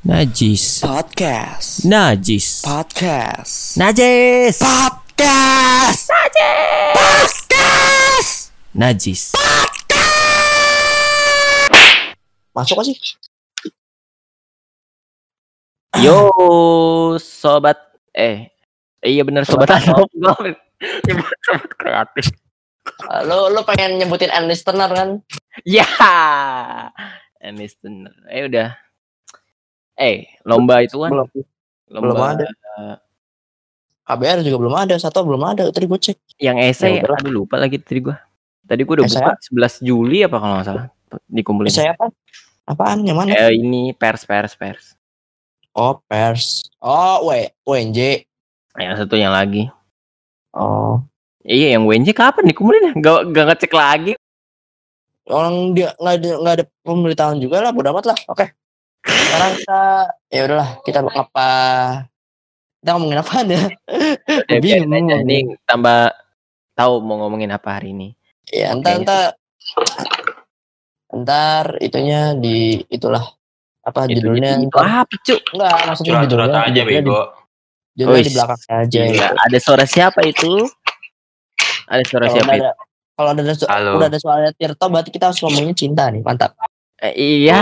Najis. Podcast. Najis. Podcast. Najis. Podcast. Podcast. Najis. Masuk gak sih? Yo, sobat. Eh, iya bener sobat Anop. Sobat kreatif. Lo lo pengen nyebutin end listener kan? Ya. Listener. Eh udah. Eh, lomba itu kan. Belum. Lomba belum ada. KBR juga belum ada, satu belum ada. Tadi gue cek. Yang esai, Ya aduh lupa lagi tadi gua. Tadi gua udah Esai buka 11 Juli apa kalau nggak salah. Dikumpulin. Saya apa? Apaan? Yang mana? Eh, ini pers pers pers. Oh, pers. Oh, W, UNJ. Yang satu yang lagi. Oh. Iya, yang WNJ kapan dikumpulin? Gak, gak ngecek lagi. Orang dia nggak ada nggak ada pemberitahuan juga lah, bodo amat lah. Oke. Sekarang kita ya udahlah, kita apa? Kita ngomongin apaan ya? Ya, Bingung biarin aja. mau Ini tambah tahu mau ngomongin apa hari ini. Ya, entar entar entar itunya di itulah apa Itu judulnya jadi- entar apa cuk? enggak maksudnya Curhat-curhat judulnya aja bego. judulnya di belakang aja Gila, gitu. ada suara siapa itu? Ada suara Kalau siapa itu? ada kalau ada Halo. udah ada suara Tirto berarti kita harus ngomongin cinta nih mantap Eh, iya,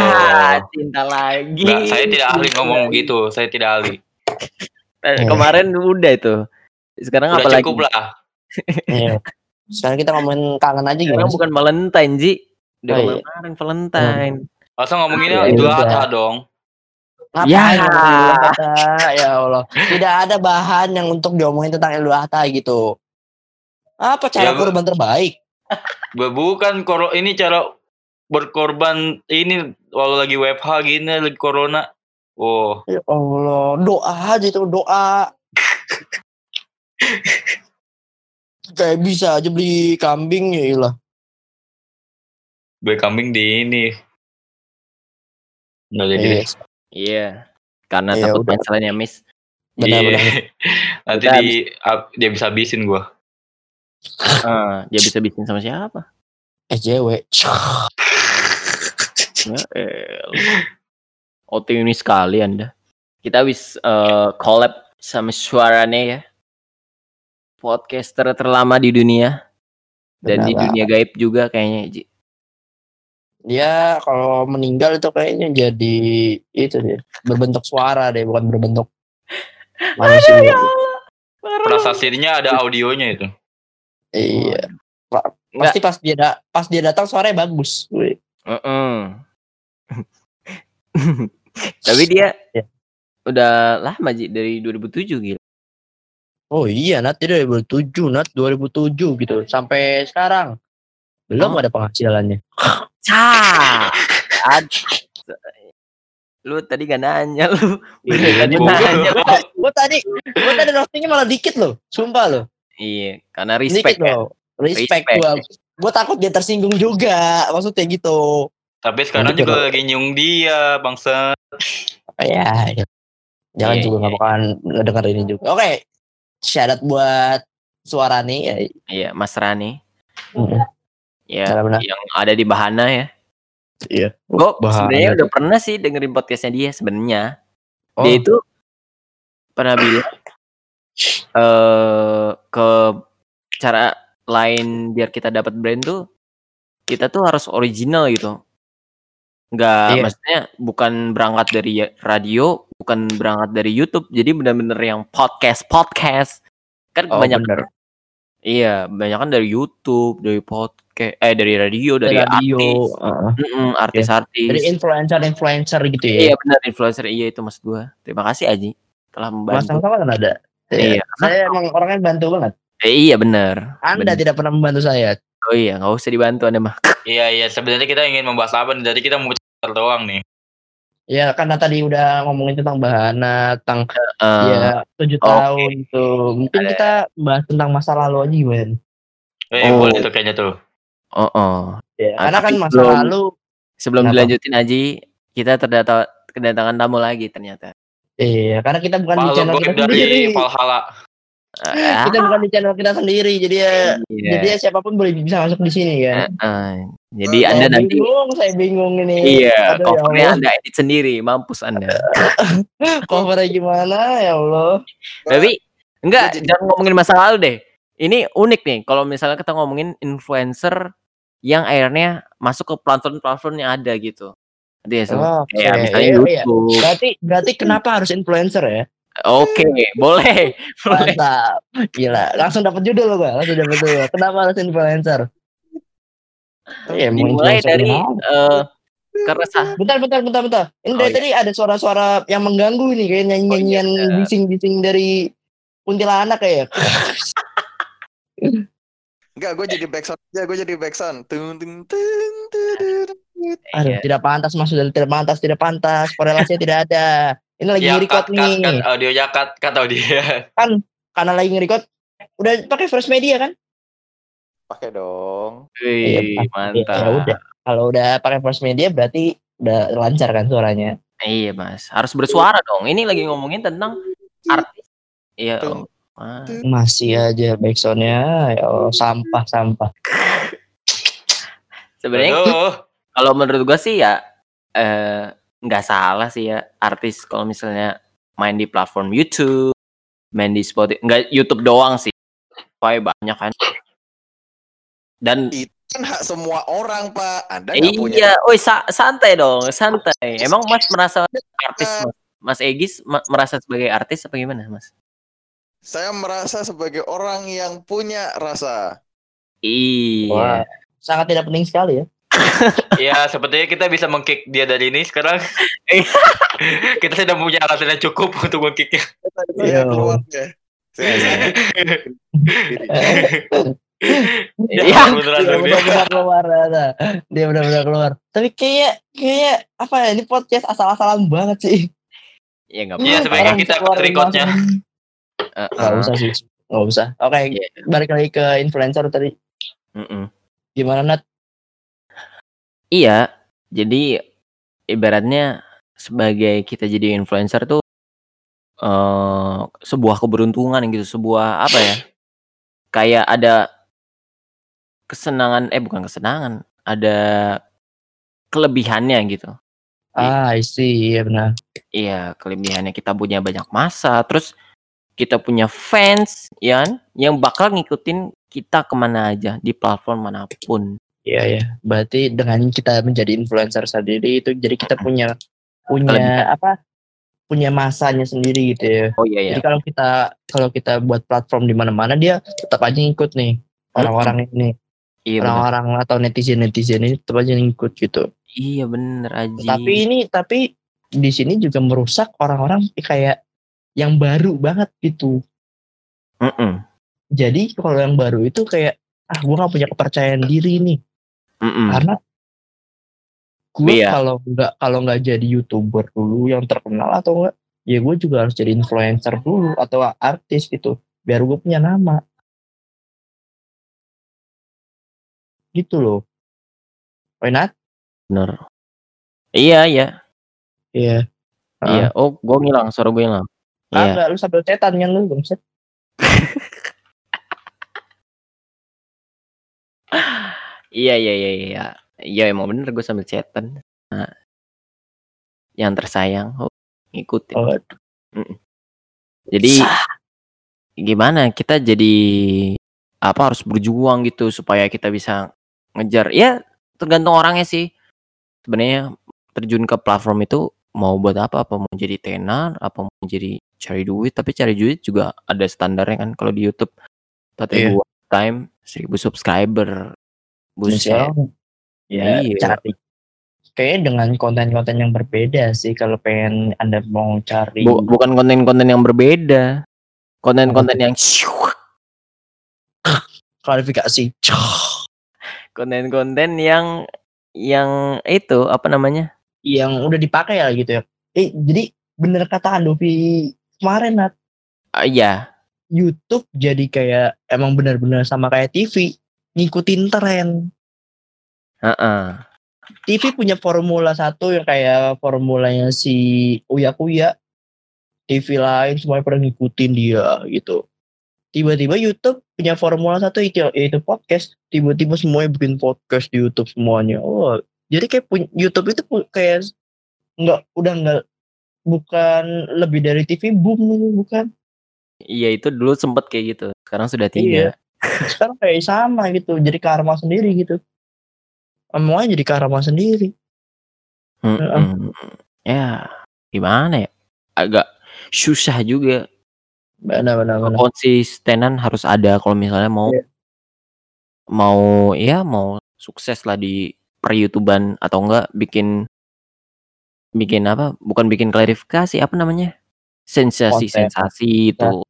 Oh. cinta lagi. Nggak, saya tidak ahli ngomong begitu. Saya tidak ahli. Eh, Eh. Kemarin udah itu. Sekarang Udah apa lagi? cukup lah. Iya. sekarang kita ngomongin kangen aja gimana Sekarang bukan Valentine, Ji. Udah Oh, iya. kemarin Valentine. Masa ngomonginnya Ya Idul udah. Adha dong. Ngapain Ya. ya Allah tidak ada bahan yang untuk diomongin tentang Idul Adha gitu apa cara Ya, kurban terbaik Bu- Bukan koro ini cara berkorban ini walau lagi WFH gini lagi corona. Oh, ya Allah doa aja itu doa kayak bisa aja beli kambing ya ilah beli kambing di ini. Nggak jadi. deh. Yes. Iya. Karena Ya takut cancelannya miss. Benar, Iya. benar. Nanti Kita di ap- dia bisa habisin gua. Ah, dia bisa bikin sama siapa? SJW Ya. OT ini sekali Anda. Kita habis eh, collab sama Suarane ya. Podcaster terlama di dunia dan di Benar, dunia gaib juga kayaknya. Ji. dia kalau meninggal itu kayaknya jadi itu dia berbentuk suara deh bukan berbentuk manusia Prasasirnya ada audionya itu. iya pasti pas dia da- pas dia datang suaranya bagus Wih. Heeh. Tapi dia Ya. udah lama Ji dari 2007 gitu. oh iya Nat dia 2007 Nat 2007 gitu sampai sekarang belum Oh. ada penghasilannya Cah. Ad- lu tadi gak nanya lu. Beneran Iya, nanya lu. gue tadi gue tadi roastingnya malah dikit loh sumpah loh Iya, karena respect dikit ya. respect, Respect. gua gue takut dia tersinggung juga maksudnya gitu Tapi sekarang Nanti juga kalau- lagi nyung dia, bangsa. apa ya, ya. jangan Iya, juga iya. nggak bakalan ngedenger ini juga oke syarat buat suara nih ya, Iya, Mas Rani. Mm. Ya, yang ada di Bahana ya. Iya. Gue Bahana sebenarnya udah pernah sih dengerin podcastnya dia sebenarnya. Oh. Dia itu pernah bilang eh ke cara lain biar kita dapat brand tuh kita tuh harus original gitu. Enggak Iya. maksudnya bukan berangkat dari radio, bukan berangkat dari YouTube. Jadi benar-benar yang podcast podcast. Kan Oh, kebanyakan bener. Iya, kebanyakan dari YouTube, dari podcast, eh dari radio, dari, radio artis, uh-uh. Mm-mm, artis-artis. dari influencer influencer gitu ya Iya benar influencer iya itu maksud gua. Terima kasih Aji telah mas membantu. sama kan ada Iya. saya emang orangnya bantu banget Eh, iya benar. anda Benar. tidak pernah membantu saya Oh iya, nggak usah dibantu Anda mah. Iya, iya. Sebenarnya kita ingin membahas apa nih? Jadi kita mau cerita doang nih. ya karena tadi udah ngomongin tentang bahana tentang Eh, ya tujuh oke. tahun gitu mungkin Ada- kita bahas tentang masa lalu aja gimana Eh, Oh. boleh tuh kayaknya tuh. oh, oh. ya, Ah, karena kan masa belum- lalu Sebelum Kenapa? dilanjutin Aji, kita terdata kedatangan tamu lagi ternyata. iya karena kita bukan di Makhluk channel kita dari sendiri Valhalla. Kita bukan di channel kita sendiri jadi ya iya. jadi ya siapa pun boleh bisa masuk di sini kan Heeh. Jadi Saya Anda nanti bingung saya bingung ini iya, Aduh, ya covernya Allah. Anda edit sendiri, mampus Anda. covernya gimana ya Allah Tapi enggak, jadi- jangan ngomongin masa lalu deh. Ini unik nih kalau misalnya kita ngomongin influencer yang akhirnya masuk ke platform-platform yang ada gitu. Nanti ya, Kayak misalnya iya, iya. Berarti berarti kenapa harus influencer ya Oke, boleh. Boleh. mantap gila langsung dapat judul gua langsung dapat judul kenapa harus influencer Iya, Dimulai influencer dari eh keresah. Bentar, bentar, bentar, bentar. Ini Oh, dari iya. tadi ada suara-suara yang mengganggu nih, kayak nyanyi-nyanyian Oh, iya. bising-bising dari kuntilanak kayak. Enggak, gue jadi backsound aja, gue jadi backsound. Tung tung tung tung, tung. Aduh, Iya. tidak pantas mas, sudah tidak pantas, tidak pantas, korelasinya tidak ada. Ini lagi Ya nge-record cut, cut, nih, cut audio ya cut, cut audio. karena lagi nge-record. Udah pakai first media kan? Pakai dong. Wih, Iya, mantap. Ya udah. Kalau udah pakai first media berarti udah lancar kan suaranya. Iya, Mas. Harus bersuara dong. Ini lagi ngomongin tentang artis. Iya. Oh. Ah. Masih aja backsoundnya, ya Allah, sampah sampah. Sebenarnya kalau menurut gua sih ya eh nggak salah sih ya artis kalau misalnya main di platform YouTube, main di Spotify, nggak YouTube doang sih. Spotify banyak kan. Dan Kan hak semua orang, Pak. Anda nggak punya. iya, oi sa- santai dong, santai. Emang Mas merasa artis Mas, Mas Egis ma- merasa sebagai artis apa gimana, Mas? Saya merasa sebagai orang yang punya rasa. Iya. Wah. Sangat tidak penting sekali ya. Ya, sepertinya kita bisa mengkick dia dari ini sekarang. kita sudah punya alasan yang cukup untuk mengkicknya. Iya. ya. Iya. dong dia. benar-benar keluar ada. Dia benar-benar keluar. Tapi kayak kayak apa ya ini podcast asal-asalan banget sih. Iya nggak Iya, apa-apa. sebaiknya Orang kita keluarin recordnya. Nggak usah sih. Nggak usah. Oke, Iya. balik lagi ke influencer tadi. Gimana Nat? Iya, jadi ibaratnya sebagai kita jadi influencer tuh eh sebuah keberuntungan gitu, sebuah apa ya? Kayak ada kesenangan, eh bukan kesenangan, ada kelebihannya gitu. Ah, I see. Iya benar. Iya, kelebihannya kita punya banyak masa, terus kita punya fans, ya kan, yang bakal ngikutin kita ke mana aja di platform mana pun. Iya ya. Berarti dengan kita menjadi influencer sendiri itu jadi kita punya punya apa? Punya masanya sendiri gitu ya. Oh iya ya, Jadi kalau kita kalau kita buat platform di mana-mana dia tetap aja ngikut nih orang-orang ini, iya orang-orang atau netizen-netizen ini tetap aja ngikut gitu. Iya bener Aji. Tapi ini tapi di sini juga merusak orang-orang kayak yang baru banget gitu. Mm-mm, Jadi kalau yang baru itu kayak ah gue gak punya kepercayaan diri nih mm-mm. karena gue Iya. kalau nggak kalau nggak jadi youtuber dulu yang terkenal atau enggak ya gue juga harus jadi influencer dulu atau artis gitu biar gue punya nama gitu loh Why not? Bener. Iya iya Iya. iya. Oh, gue ngilang, suara gue hilang. Iya. Agak lu sambil cetan kan lu bangset. Iya iya iya iya. Iya emang bener gue sambil chatan. Nah, yang tersayang, oh, ngikutin. Oh, Jadi gimana kita jadi apa harus berjuang gitu supaya kita bisa ngejar. Ya tergantung orangnya sih. Sebenarnya terjun ke platform itu mau buat apa? Apa mau jadi tenar? Apa mau jadi cari duit? Tapi cari duit juga ada standarnya kan. Kalau di YouTube Iya. ribu time 1000 subscriber. Buset. ya Iya. cari kayaknya dengan konten-konten yang berbeda sih kalau pengen anda mau cari Bu- bukan konten-konten yang berbeda. Konten-konten yang klarifikasi konten-konten yang yang itu apa namanya? yang udah dipakai ya gitu ya eh jadi bener kata Andovi kemarin Nat Ah, Iya, YouTube jadi kayak emang benar-benar sama kayak TV ngikutin tren. heeh. TV punya formula satu yang kayak formulanya si Uya Kuya. TV lain semuanya pada ngikutin dia gitu. tiba-tiba YouTube punya formula satu itu yaitu podcast tiba-tiba semuanya bikin podcast di YouTube semuanya oh jadi kayak pun- YouTube itu kayak nggak udah nggak bukan lebih dari TV boom bukan Iya itu dulu sempet kayak gitu. Sekarang sudah Iya. Sekarang kayak sama gitu jadi karma sendiri gitu semuanya jadi karma sendiri Mm-mm. Ya gimana ya? Agak susah juga. benar benar benar Konsistenan harus ada kalau misalnya mau Iya. mau ya mau sukses lah di per YouTubean atau enggak bikin bikin apa? Bukan bikin klarifikasi apa namanya? Sensasi-sensasi itu.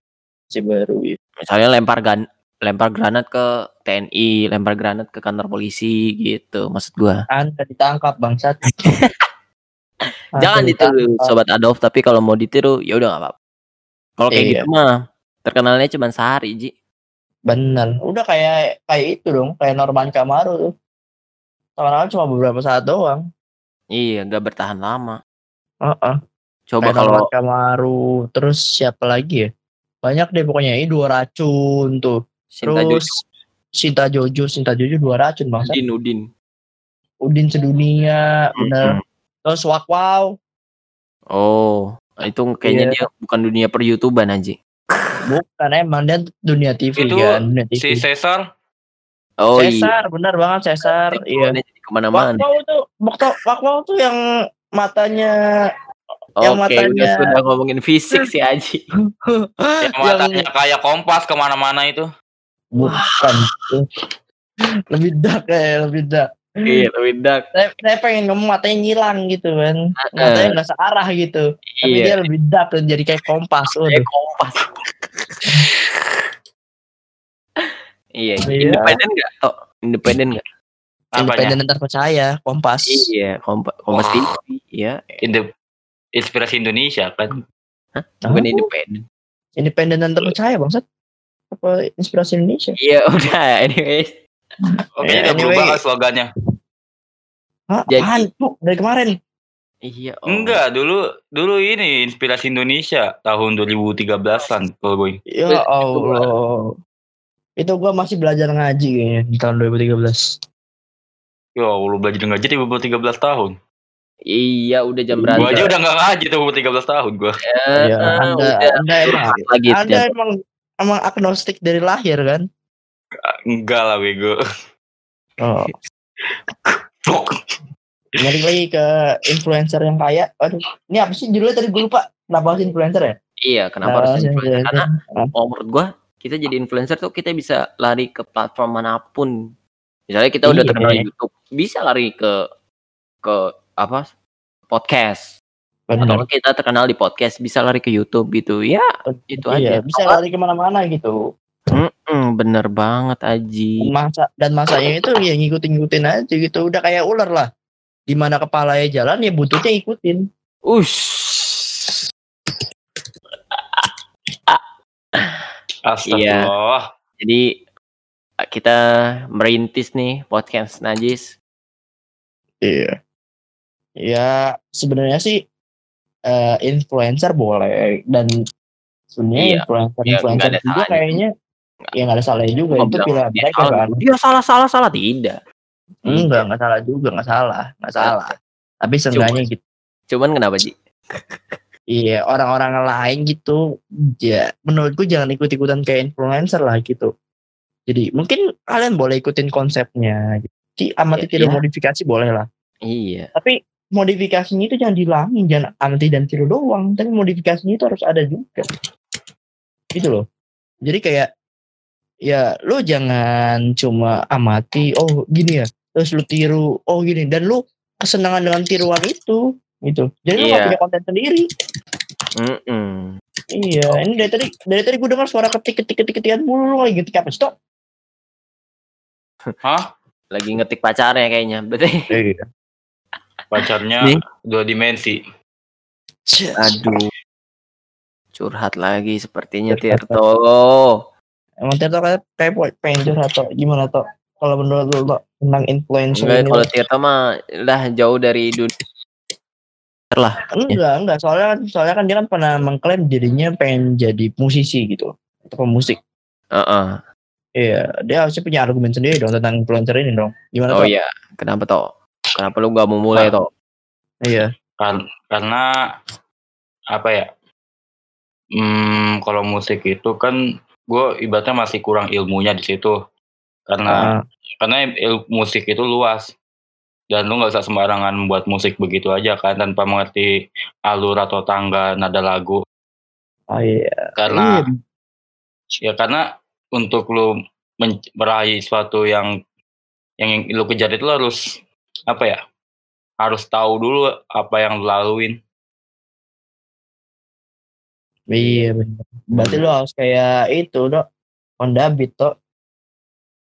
si baru ya. Misalnya lempar gan lempar granat ke TNI, lempar granat ke kantor polisi gitu maksud gua. anda ditangkap bangsat Jangan ditiru sobat Adolf, tapi kalau mau ditiru ya udah nggak apa-apa. Kalau kayak Iya. gitu mah terkenalnya cuma sehari, Ji. Bener. Udah kayak kayak itu dong, kayak Norman Kamaru tuh. Tahun cuma beberapa saat doang. Iya, nggak bertahan lama. Heeh. Coba Kayak kalau Norman Kamaru, terus siapa lagi ya? Banyak deh pokoknya ini dua racun tuh. Sinta terus Jojo, Sinta Jojo, Sinta Jojo dua racun bangsa. Udin, Udin. Udin sedunia, bener. Mm-mm. Terus Wak Wow, Oh, itu kayaknya Iya. dia bukan dunia per YouTubean aja. bukan emang dia dunia TV Itu kan, dunia TV. Si Cesar Oh iya. Cesar, bener banget Cesar. Iya. Ke mana-mana. Wow tuh, Wak Wak Wow tuh yang matanya yang Oke, matanya- udah sudah ngomongin fisik si Aji. yang matanya kayak kompas ke mana-mana itu. Bukan tuh. lebih dark ya, lebih dark. Iya, lebih dark. Saya, saya pengen ngomong matanya nyilang gitu kan, matanya nggak searah gitu. Tapi Iya. dia lebih dark dan jadi kayak kompas. Kayak Waduh. kompas. iya, Iya. independen nggak? Tok, independen nggak? Independen dan terpercaya, kompas. Iya, kompas, kompas Wah. TV, ya. Inde- Inspirasi Indonesia kan. Bukan Ah. independen. Independen dan terpercaya bangsat. Apa inspirasi Indonesia? Iya, udah. Anyways, Oke, Ya, udah anyway. berubah slogannya. Hah, Jadi- dari kemarin? iya. oh. Enggak, dulu dulu ini Inspirasi Indonesia tahun 2013-an kalau gue. Ya Allah. Itu gua masih belajar ngaji kayaknya di tahun 2013. Ya Allah, belajar ngaji di umur 13 tahun. Iya, udah jam. Gue berapa? aja udah gak ngaji tuh umur 13 tahun gue. Eh, Ya, eh, anda, udah anda emang, lagi anda jam. emang emang agnostik dari lahir kan? Enggak lah bego. Oh. Balik lagi ke influencer yang kaya. Aduh, ini apa sih judulnya tadi gue lupa. Kenapa harus influencer ya? Iya, kenapa harus Kenapa influencer? Karena oh, menurut gua kita jadi influencer tuh kita bisa lari ke platform mana pun. Misalnya kita udah Iya. terkenal di YouTube, bisa lari ke ke apa? podcast. Atau benar. nggak kita terkenal di podcast, bisa lari ke YouTube gitu. Ya, itu Iya, aja. bisa lari ke mana-mana gitu. Mm, bener banget Aji. Masa dan masanya itu ya ngikutin-ngikutin aja gitu. Udah kayak ular lah. Di mana kepalanya jalan ya buntutnya ikutin. Ush. Astagfirullah. Jadi kita merintis nih podcast Najis. Iya. Ya sebenarnya sih eh, influencer boleh dan sebenarnya Iya. influencer Ya, influencer juga salahnya. kayaknya ya nggak ada salahnya juga itu pilihan dia mereka salah. kan. Dia salah salah salah tidak. Enggak nggak salah juga nggak salah nggak salah. Tapi seenggaknya gitu. Cuman kenapa Ji? Iya orang-orang lain gitu ya menurutku jangan ikut-ikutan kayak influencer lah gitu. Jadi mungkin kalian boleh ikutin konsepnya. Jadi amati Iya, tiru iya. modifikasi boleh lah. Iya. Tapi modifikasinya itu jangan dihilangin, jangan amati dan tiru doang. Tapi modifikasinya itu harus ada juga. Gitu loh. Jadi kayak ya lu jangan cuma amati oh gini ya terus lu tiru oh gini dan lu kesenangan dengan tiruan itu gitu jadi lu gak Iya. punya konten sendiri Mm-mm. Iya, ini dari tadi dari tadi gue dengar suara ketik ketik ketik ketikan mulu lu lagi ketik apa stop? Hah? Lagi ngetik pacarnya kayaknya. Berarti Iya. Pacarnya Nih. dua dimensi. aduh. Curhat lagi sepertinya Curhat. Tirto. Emang Tirto kayak pengen curhat atau gimana toh? Kalau menurut Tok, tentang influencer Enggak ini kalau? Tirto mah lah jauh dari dunia. lah. enggak enggak soalnya kan soalnya kan dia kan pernah mengklaim dirinya pengen jadi musisi gitu atau pemusik. Heeh. Iya, dia harusnya punya argumen sendiri dong tentang influencer ini dong. Gimana Oh iya, kenapa toh? Kenapa lu gak mau mulai Nah. toh? Iya. Kar- karena apa ya? Hmm, kalau musik itu kan gue ibaratnya masih kurang ilmunya di situ. Karena Ah, karena il- musik itu luas dan lu nggak usah sembarangan buat musik begitu aja kan tanpa mengerti alur atau tangga nada lagu. oh iya. Karena Iya. ya karena untuk lu meraih sesuatu yang yang lu kejar itu lu harus apa ya? Harus tahu dulu apa yang lu laluin. Iya. Berarti lo harus kayak itu dok. Honda Beat toh.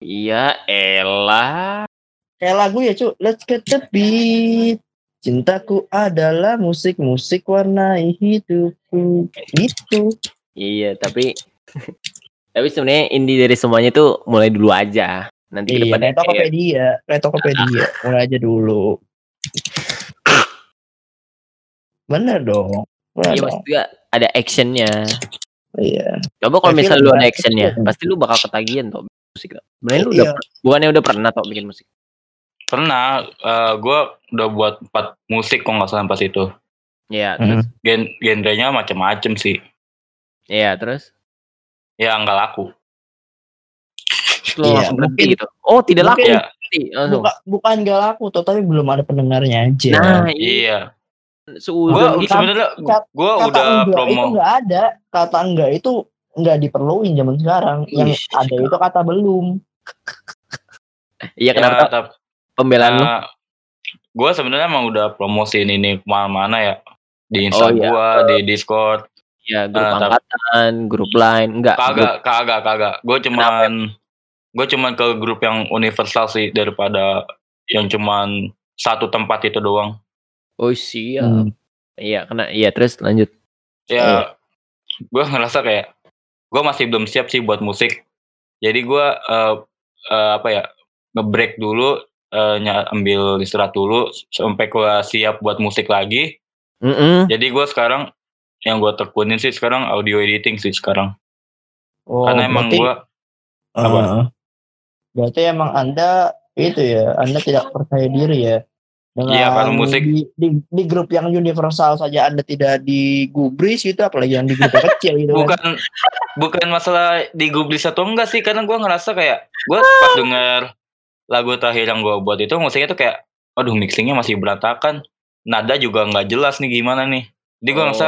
Iya, elah. Kayak lagu ya cu. Let's get the beat. Cintaku adalah musik, musik warnai hidupku. Gitu. Iya, tapi tapi sebenarnya inti dari semuanya tuh mulai dulu aja. Nanti Iya, depannya kayak Tokopedia. Kayak Tokopedia. Mulai aja dulu. Bener dong. Bener Iya, dong. maksudnya ada actionnya. Iya. Coba kalau film lu ada actionnya, Iya. pasti lu bakal ketagihan toh musik. Sebenarnya lu udah Iya. bukannya udah pernah toh bikin musik? Pernah gue udah buat empat musik kok nggak salah pas itu. Iya, Hmm. terus Gen genrenya macam-macam sih. iya, terus Ya nggak laku. Lu Iya, langsung berhenti mungkin- gitu. Oh, tidak laku. Ya, langsung. Buka, bukan gak laku toh, tapi belum ada pendengarnya aja. Nah, iya. iya. Gue sebenarnya gue kata udah enggak itu promo. enggak ada. Kata enggak itu enggak diperluin zaman sekarang. Yang Ih, ada itu kata belum. Iya, Ya, kenapa tapi- Pembelaan lu? gue sebenarnya emang udah promosiin ini ke mana-mana ya di Insta Oh, iya. gua, di Discord. Ya, grup Ah, tapi- angkatan, grup lain, enggak. grup- Kagak, kagak, kagak. Gue cuman gue cuman ke grup yang universal sih daripada yang cuman satu tempat itu doang. Oh, siap. Hmm. Iya, kena. Iya, terus lanjut. Ya, gue ngerasa kayak gue masih belum siap sih buat musik. Jadi gue eh, eh, apa ya ngebreak dulu, eh, nya- ambil istirahat dulu sampai gue siap buat musik lagi. Mm-mm. Jadi gue sekarang yang gue tekunin sih sekarang audio editing sih sekarang. Oh, Karena emang gue apa? Berarti emang Anda itu ya, Anda tidak percaya diri ya. Dengan Iya, kalau musik- di, di, di grup yang universal saja Anda tidak digubris gitu, apalagi yang di grup kecil gitu kan. bukan bukan masalah digubris atau enggak sih karena gue ngerasa kayak gue pas denger lagu terakhir yang gue buat itu musiknya tuh kayak aduh mixingnya masih berantakan nada juga nggak jelas nih gimana nih jadi gue ngerasa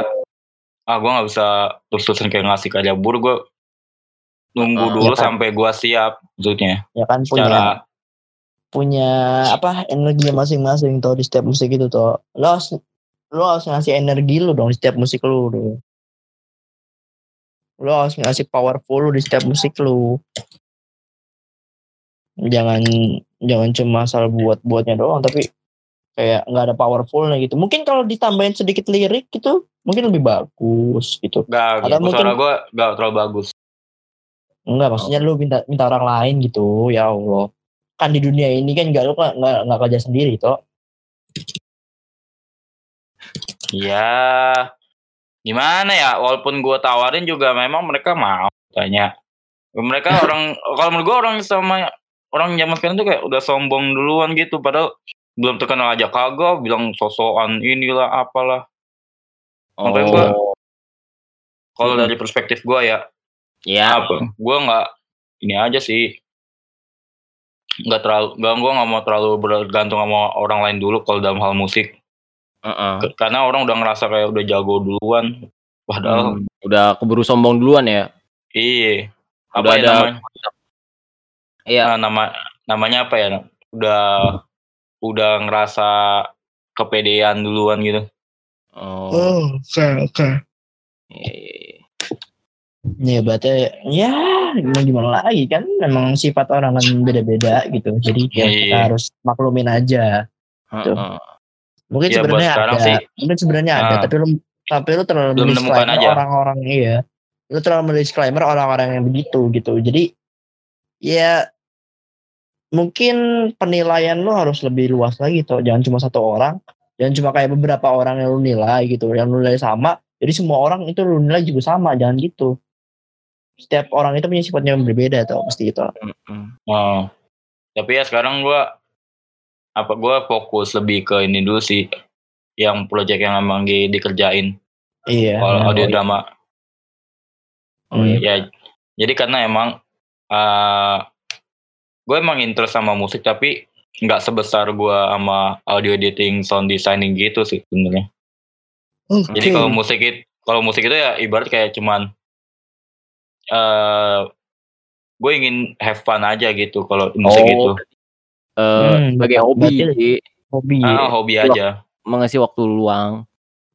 ah gue nggak bisa terus-terusan kayak ngasih karya bur gue nunggu dulu ya kan? sampai gue siap maksudnya Ya kan punya secara punya apa energi masing-masing tuh di setiap musik itu tuh. Lo harus lo harus ngasih energi lu dong di setiap musik lu tuh. Lo harus ngasih powerful lu di setiap musik lu. Jangan jangan cuma asal buat-buatnya doang tapi kayak nggak ada powerfulnya gitu. Mungkin kalau ditambahin sedikit lirik gitu mungkin lebih bagus gitu. gak Atau mungkin- suara gue gak terlalu bagus Enggak, maksudnya lu minta minta orang lain gitu. Ya Allah. Kan di dunia ini kan enggak lu nggak nggak nggak kerja sendiri toh. ya gimana ya walaupun gue tawarin juga memang mereka mau tanya mereka orang kalau menurut gue orang sama orang zaman sekarang tuh kayak udah sombong duluan gitu padahal belum terkenal aja kagak bilang sosokan inilah apalah Makanya gua- Oh, kalau Hmm. dari perspektif gue ya ya. apa gue nggak ini aja sih nggak terlalu nggak gue nggak mau terlalu bergantung sama orang lain dulu kalau dalam hal musik Heeh. K- karena orang udah ngerasa kayak udah jago duluan padahal Hmm, Udah keburu sombong duluan ya. iya apa Udah ya ada namanya Iya. Nah, nama namanya apa ya? Udah udah ngerasa kepedean duluan gitu. Oh. oke oke. iya, iya, iya. Ya berarti ya gimana gimana lagi kan memang sifat orang kan beda-beda gitu. Jadi ya kita Iya. harus maklumin aja. Tuh. Heeh. Mungkin Ya, sebenarnya ada, sih, mungkin sebenarnya ada, ah. tapi lu tapi lu terlalu aja. orang-orang iya. Lu terlalu mendisclaimer orang-orang yang begitu gitu. Jadi ya mungkin penilaian lu harus lebih luas lagi tuh. Jangan cuma satu orang, jangan cuma kayak beberapa orang yang lu nilai gitu, yang lu nilai sama. Jadi semua orang itu lu nilai juga sama, jangan gitu. Setiap orang itu punya sifatnya yang berbeda tuh pasti itu. Oh. Tapi ya sekarang gua apa gua fokus lebih ke ini dulu sih yang project yang emang di, dikerjain Iya. kalau nah, audio oh, drama Oh, iya. ya jadi karena emang eh gue emang interest sama musik tapi nggak sebesar gua sama audio editing sound designing gitu sih sebenarnya Oke. jadi kalau musik itu kalau musik itu ya ibarat kayak cuman eh gue ingin have fun aja gitu kalau musik Oh, itu Eh, Hmm, sebagai hobi sih, hobi. ah, hobi Iya. aja mengisi waktu luang.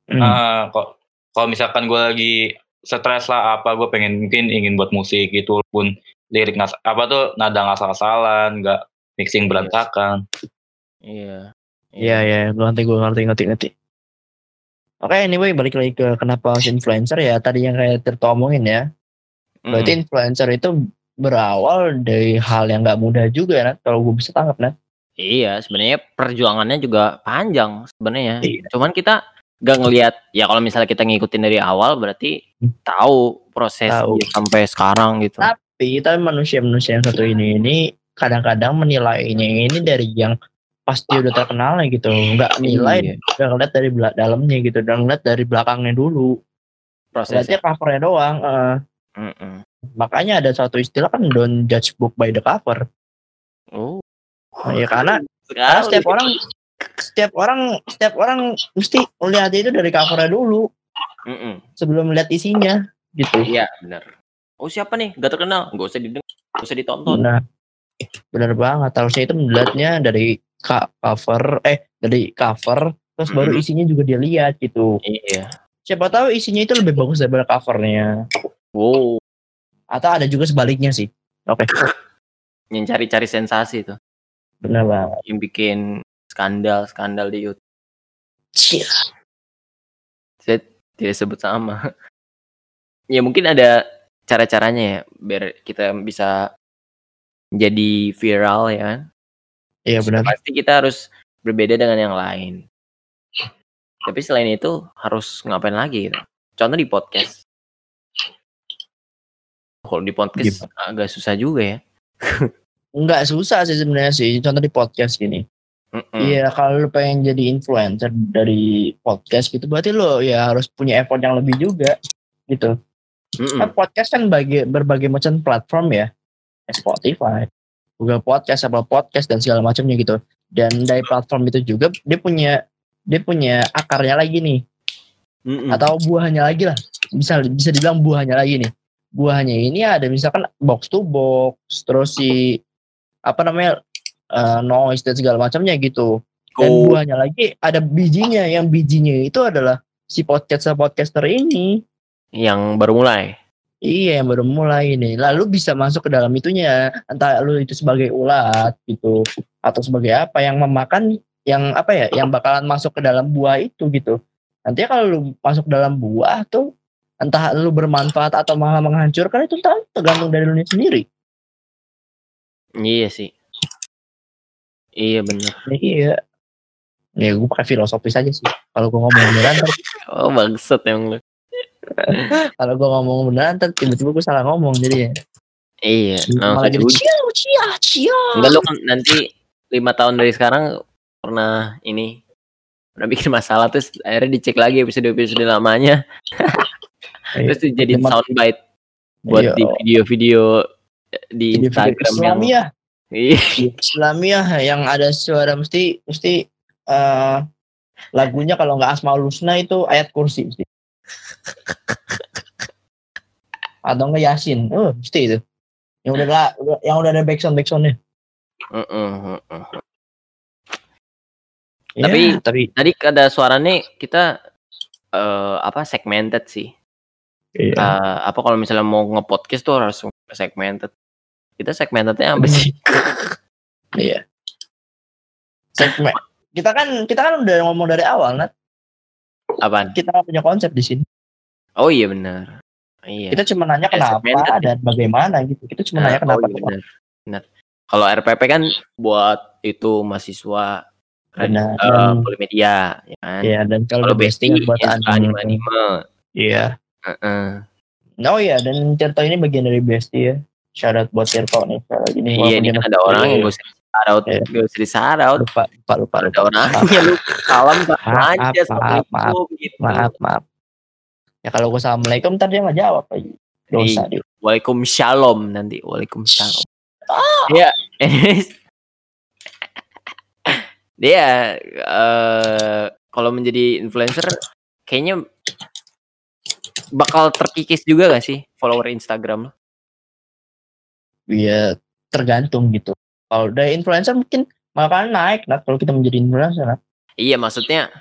Hmm. Ah, kok kalau misalkan gue lagi stres lah apa gue pengen mungkin ingin buat musik gitu walaupun lirik ngas apa tuh nada ngasal-asalan nggak mixing berantakan Iya. Iya iya, gue ngerti gue ngerti ngerti ngerti. Oke, anyway balik lagi ke kenapa harus influencer ya. Tadi yang kayak Tirto omongin Mm. Berarti influencer itu berawal dari hal yang nggak mudah juga ya, kalau gue bisa tangkap Nat. Iya, sebenarnya perjuangannya juga panjang sebenarnya. Iya. Cuman kita gak ngelihat ya kalau misalnya kita ngikutin dari awal berarti Hmm. tahu proses Tahu. sampai sekarang gitu. Tapi tapi manusia-manusia yang satu ini ini kadang-kadang menilainya ini dari yang pasti udah terkenal gitu. Nggak nilai, Iya, nggak ngeliat dari belak dalamnya gitu, dan ngeliat dari belakangnya dulu. prosesnya. Berarti covernya doang. eh. Mm-mm. makanya ada satu istilah kan don't judge book by the cover. Oh. Nah, ya karena Sekali. Karena setiap orang setiap orang setiap orang mesti melihat itu dari covernya dulu Mm-mm. sebelum melihat isinya gitu. Iya, benar. Oh, siapa nih? Gak terkenal. Gak usah didengar, gak usah ditonton. Nah, benar banget. Harusnya itu melihatnya dari cover eh dari cover terus baru isinya juga dia lihat gitu. Iya. Siapa tahu isinya itu lebih bagus daripada covernya. Wow, Atau ada juga sebaliknya sih. Oke, yang cari-cari sensasi tuh. benar banget. Yang bikin skandal-skandal di YouTube. Cia. Saya tidak sebut sama. ya mungkin ada cara-caranya ya biar kita bisa jadi viral ya kan. Iya benar. Pasti kita harus berbeda dengan yang lain. Tapi selain itu harus ngapain lagi gitu. Contoh di podcast. Kalau di podcast agak susah juga ya. Enggak susah sih sebenarnya sih. Contoh di podcast gini. Iya, kalau lu pengen jadi influencer dari podcast gitu, berarti lo ya harus punya effort yang lebih juga, gitu. Mm-mm. Kan podcast kan bagi, berbagai macam platform ya, Spotify, Google Podcast, Apple Podcast dan segala macamnya gitu. Dan dari platform itu juga dia punya dia punya akarnya lagi nih, Mm-mm. atau buahnya lagi lah. Bisa bisa dibilang buahnya lagi nih. Buahnya ini ada misalkan box to box, terus si apa namanya eh, noise dan segala macamnya gitu. Dan Oh, buahnya lagi ada bijinya, yang bijinya itu adalah si podcaster podcaster ini. yang baru mulai. Iya yang baru mulai ini. Lalu bisa masuk ke dalam itunya. Entah lu itu sebagai ulat gitu atau sebagai apa yang memakan yang apa ya yang bakalan masuk ke dalam buah itu gitu. Nanti kalau lu masuk dalam buah tuh entah lu bermanfaat atau malah menghancurkan itu entah tergantung dari lu sendiri. Iya sih. Iya bener. Iya. Ya gue pakai filosofis aja sih. Kalau gue ngomong beneran, ntar, Oh bangsat emang lu. kalau gue ngomong beneran, ntar tiba-tiba gue salah ngomong jadi ya. Iya. Malah jadi cia cia cia. Enggak lu kan nanti lima tahun dari sekarang pernah ini pernah bikin masalah terus akhirnya dicek lagi episode episode lamanya. terus dijadiin Cuma- soundbite buat Iya. di video-video di Jadi Instagram video yang Islamiyah. Iya. Islamiyah yang ada suara mesti mesti eh lagunya kalau nggak Asmaul Husna itu ayat kursi mesti. Atau nggak Yasin. Oh, mesti itu. Yang udah la- udah- yang udah ada backsound backsoundnya. Heeh, heeh. Ya, Tapi- tapi Tadi ada suaranya kita eh apa segmented sih. Iya. Eh, apa kalau misalnya mau nge-podcast tuh harus segmented. Kita segmentednya apa sih? iya. Segmen. Kita kan kita kan udah ngomong dari awal, Nat. Apaan? Kita punya konsep di sini. Oh iya benar. Iya. Kita cuma nanya Ya, kenapa segmented. dan bagaimana gitu. Kita cuma Nah, nanya kenapa. oh iya benar. Benar. Kalau RPP kan buat itu mahasiswa Benar. eh, Dan- polimedia ya kan. Iya, dan kalau Kalau The Bestie Besti buat suka anime. anime-anime. Iya. Heeh. Oh iya, dan Tirto ini bagian dari Besti ya. Shout out buat Tirto nih. Ini Iya, ini kan ada orang yang kecil. gue usah shoutout, Iya. gue usah shoutout. lupa lupa lupa Ada lupa. orangnya lu salam Maaf, aja maaf, assalamualaikum gitu. Maaf maaf. Ya kalau gue assalamualaikum ntar dia nggak jawab lagi. Dosa dia. Waalaikumsalam nanti. Waalaikumsalam. Ah. Iya. dia eh kalau menjadi influencer kayaknya bakal terkikis juga gak sih follower Instagram? Iya tergantung gitu. Kalau dari influencer mungkin bakalan naik nah kalau kita menjadi influencer. Nat. Iya maksudnya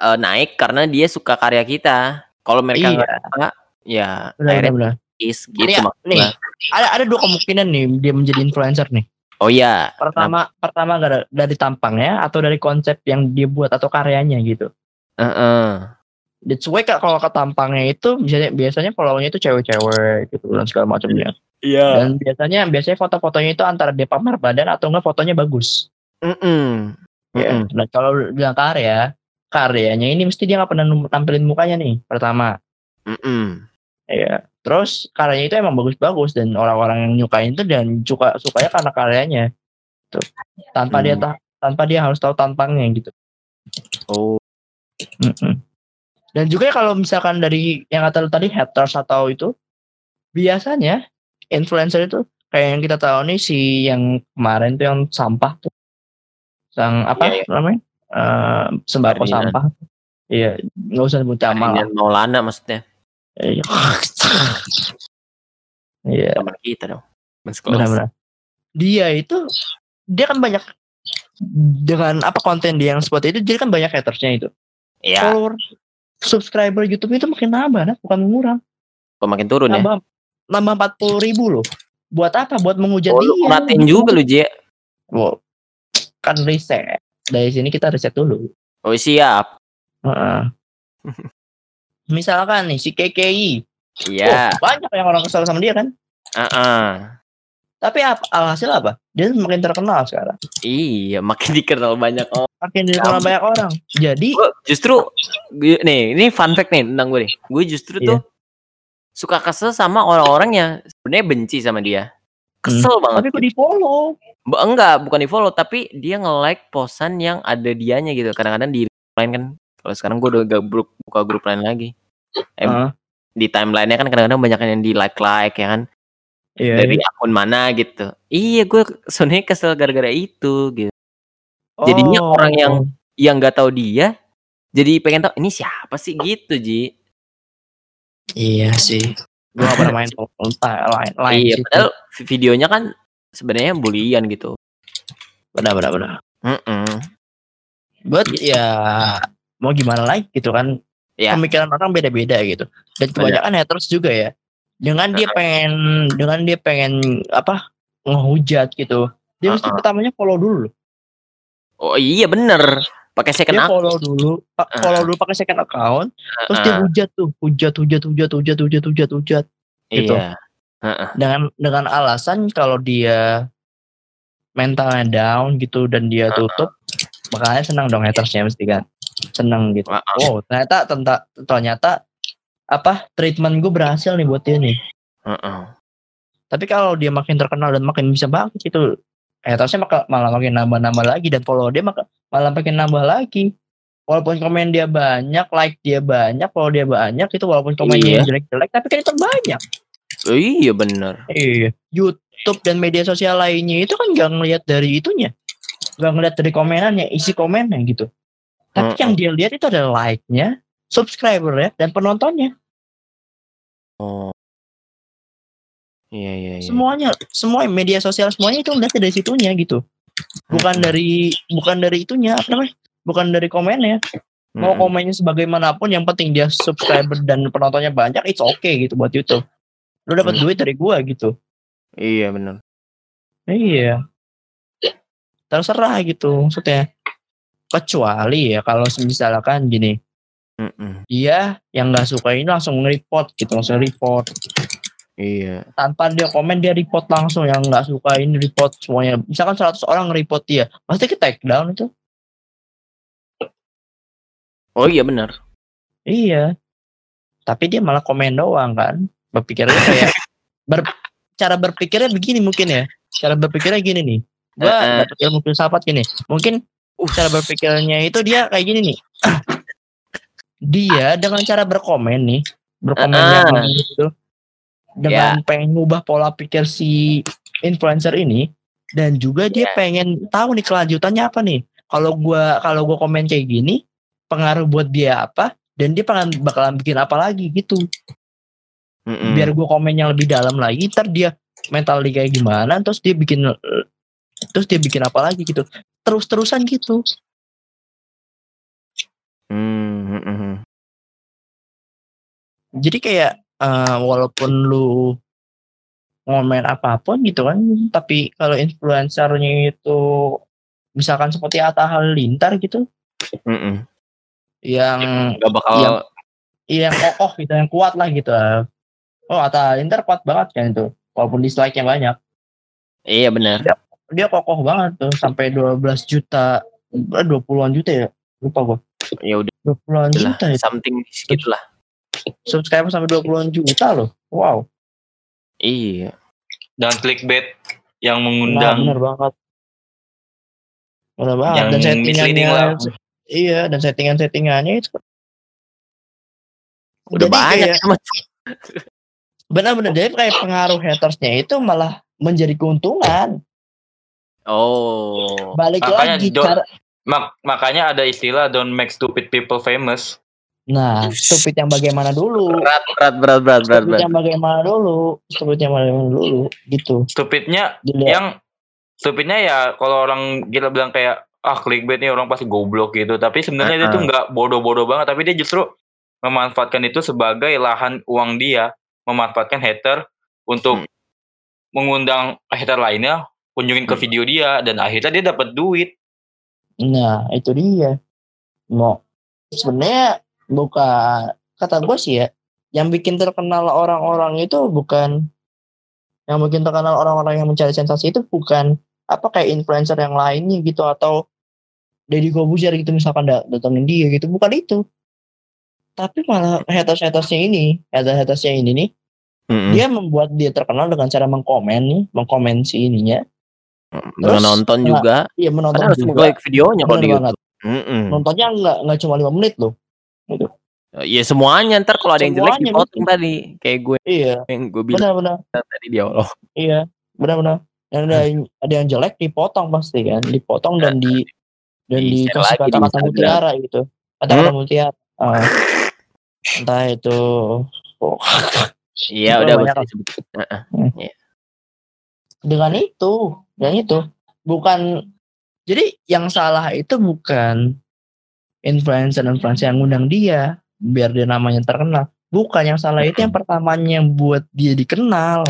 eh, naik karena dia suka karya kita. Kalau mereka Iya. nggak suka, ya Benar, akhirnya kikis gitu Nih, ada ada dua kemungkinan nih dia menjadi influencer nih. Oh iya. Pertama pertama gara- dari tampangnya atau dari konsep yang dia buat atau karyanya gitu. Heeh. That's why Kak, kalau ke tampangnya itu biasanya biasanya followernya itu cewek-cewek gitu dan segala macamnya. Iya. Dan biasanya biasanya foto-fotonya itu antara dia pamer badan atau enggak fotonya bagus. Mm-mm. Ya. Dan kalau bilang karya, karyanya ini mesti dia nggak pernah tampilin mukanya nih pertama. Mm-mm. Ya. Terus karyanya itu emang bagus-bagus dan orang-orang yang nyukain itu dan suka sukanya karena karyanya. Tuh. Tanpa dia Hmm. ta- tanpa dia harus tahu tampangnya gitu. Oh. Mm-mm. Dan juga kalau misalkan dari yang kata lu tadi haters atau itu biasanya influencer itu kayak yang kita tahu nih si yang kemarin tuh yang sampah tuh. Yang apa Iya, iya. namanya? Eh, sembako Ferdinand. sampah. Iya, nggak usah sebut nama. Ferdinand Maulana maksudnya. Iya. Iya, Teman kita dong. Benar-benar. Dia itu dia kan banyak dengan apa konten dia yang seperti itu dia kan banyak hatersnya itu. Iya. Follower subscriber YouTube itu makin nambah, nah, bukan mengurang. Kok makin turun ya? nambah nambah empat puluh ribu loh buat apa buat menghujat Oh, dia perhatiin juga lu, J. Wow. kan riset dari sini kita riset dulu Oh, siap. Heeh. misalkan nih si KKI Iya. oh, banyak yang orang kesal sama dia kan Heeh. tapi apa alhasil apa dia semakin terkenal sekarang Iya, makin dikenal banyak orang. Makin dikenal Gampang. banyak orang jadi Gua justru gue- nih, ini fun fact nih tentang gue nih. Gue justru Iya. tuh suka kesel sama orang-orang yang sebenarnya benci sama dia. Kesel tapi banget. kok di follow Ba- Enggak, bukan di follow, tapi dia nge-like posan yang ada dianya gitu. Kadang-kadang di lain kan. Kalau sekarang gue udah gak grup, buka grup lain lagi. Eh, Di timelinenya kan kadang-kadang banyak yang di like-like ya kan. iya Dari akun mana gitu. Iya, gue sebenarnya kesel gara-gara itu gitu. Oh. jadinya orang yang- Yang nggak tahu dia, jadi pengen tahu ini siapa sih gitu, Ji. iya sih gua gak pernah main lain lain iya, sih padahal vi- videonya kan sebenarnya bulian gitu. benar benar benar Mm-mm. buat ya mau gimana lagi gitu kan Ya. pemikiran orang beda-beda gitu dan kebanyakan haters juga ya dengan dia pengen dengan dia pengen apa ngehujat gitu dia mesti Uh-uh. pertamanya follow dulu loh. Oh iya bener. Pakai second dia account. follow dulu pa- Uh. follow dulu pakai second account terus dia Uh-uh. hujat tuh hujat hujat hujat hujat hujat hujat hujat gitu. Iya. Heeh. dengan dengan alasan kalau dia mentalnya down gitu dan dia tutup makanya senang dong hatersnya mesti kan senang gitu Heeh. oh ternyata ternyata ternyata apa treatment gue berhasil nih buat dia nih Heeh. tapi kalau dia makin terkenal dan makin bisa banget gitu hatersnya maka malah makin nambah-nambah lagi dan follow dia maka malah makin nambah lagi walaupun komen dia banyak like dia banyak follow dia banyak itu walaupun komennya Iya. jelek-jelek tapi kan itu banyak Oh, iya bener. Iya. YouTube dan media sosial lainnya itu kan nggak ngelihat dari itunya, nggak ngelihat dari komenannya, isi komennya gitu. Tapi Mm-mm. yang dia lihat itu ada like-nya, subscriber ya, dan penontonnya. Oh. Iya iya iya. Semuanya, semua media sosial semuanya itu ngeliat dari situnya gitu. Bukan Mm-mm. dari, bukan dari itunya apa namanya? Bukan dari komennya. Mau Mm-mm. komennya sebagaimanapun, yang penting dia subscriber dan penontonnya banyak, it's okay gitu buat YouTube. Lu dapat Hmm. duit dari gua gitu. Iya bener. Iya. Terserah gitu maksudnya. Kecuali ya kalau misalkan gini, Mm-mm. dia yang nggak suka ini langsung nge-report gitu, langsung report. Iya. Tanpa dia komen dia report langsung yang nggak suka ini report semuanya. Misalkan 100 orang nge-report dia, pasti ke take down itu. Oh iya bener. Iya. tapi dia malah komen doang kan berpikirnya kayak ber, cara berpikirnya begini mungkin ya cara berpikirnya gini nih gua Heeh. dapet ilmu filsafat gini mungkin cara berpikirnya itu dia kayak gini nih dia dengan cara berkomen nih berkomen Heeh. yang gitu dengan pengen ngubah pola pikir si influencer ini dan juga dia Ya. pengen tahu nih kelanjutannya apa nih kalau gua kalau gua komen kayak gini pengaruh buat dia apa dan dia pengen bakalan bikin apa lagi gitu Mm-mm. biar gua komen yang lebih dalam lagi ntar dia mental dia kayak gimana terus dia bikin terus dia bikin apa lagi gitu terus terusan gitu Hmm, mm, mm. jadi kayak eh, walaupun lu ngomen apa pun gitu kan tapi kalau influencernya itu misalkan seperti Atta Halilintar gitu Mm-mm. yang Gak bakal Iya. yang kokoh gitu yang kuat lah gitu oh Atta Halilintar kuat banget kan itu walaupun dislike-nya banyak iya benar. dia kokoh banget tuh sampai 12 juta eh, 20-an juta ya lupa gua Ya udah 20-an lah, juta ya something segitulah. Subscriber sampai 20-an juta loh wow Iya. Dan clickbait yang nah, mengundang bener banget bener banget yang dan lah. settingannya iya dan settingan settingannya itu Udah Jadi banyak kayak- sama benar-benar jadi kayak pengaruh hatersnya itu malah menjadi keuntungan Oh. balik Makanya lagi don't- cara Mak- makanya ada istilah don't make stupid people famous. Nah stupid yang bagaimana dulu Berat berat berat berat berat. stupid berat. yang bagaimana dulu stupid yang bagaimana dulu gitu Stupidnya Dilihat. yang stupidnya ya kalau orang kita bilang kayak ah clickbait nih orang pasti goblok gitu tapi sebenarnya dia tuh nggak bodoh-bodoh banget tapi dia justru memanfaatkan itu sebagai lahan uang dia memanfaatkan hater untuk Hmm. mengundang hater lainnya kunjungin ke Hmm. video dia dan akhirnya dia dapat duit Nah, itu dia. Mau sebenarnya bukan kata gue sih ya, yang bikin terkenal orang-orang itu bukan yang bikin terkenal orang-orang yang mencari sensasi itu bukan apa kayak influencer yang lainnya gitu atau Deddy Kobusier gitu misalkan da- datengin dia gitu, bukan itu. Tapi malah haters-hatersnya ini, haters-hatersnya ini nih, Mm-mm. dia membuat dia terkenal dengan cara mengkomen nih, mengkomen si ininya. Terus, nonton nah, juga. Iya menonton harus juga. nge-like videonya kalau di. YouTube. Mm-mm. Nontonnya nggak nggak cuma lima menit loh. Ya semuanya ntar kalau ada yang jelek dipotong tadi kayak gue Iya, yang gue bilang benar-benar. tadi di awal. Iya, benar-benar. Dan ada yang, ada yang jelek dipotong pasti kan, dipotong dan di dan Di-share dikasih di kata-kata mutiara gitu, kata-kata mutiara. Ah, entah itu, oh, Iya udah banyak pasti disebut. Heeh. dengan itu, dan itu bukan. Jadi yang salah itu bukan influencer-influencer yang ngundang dia biar dia namanya terkenal. Bukan yang salah itu yang pertamanya yang buat dia dikenal.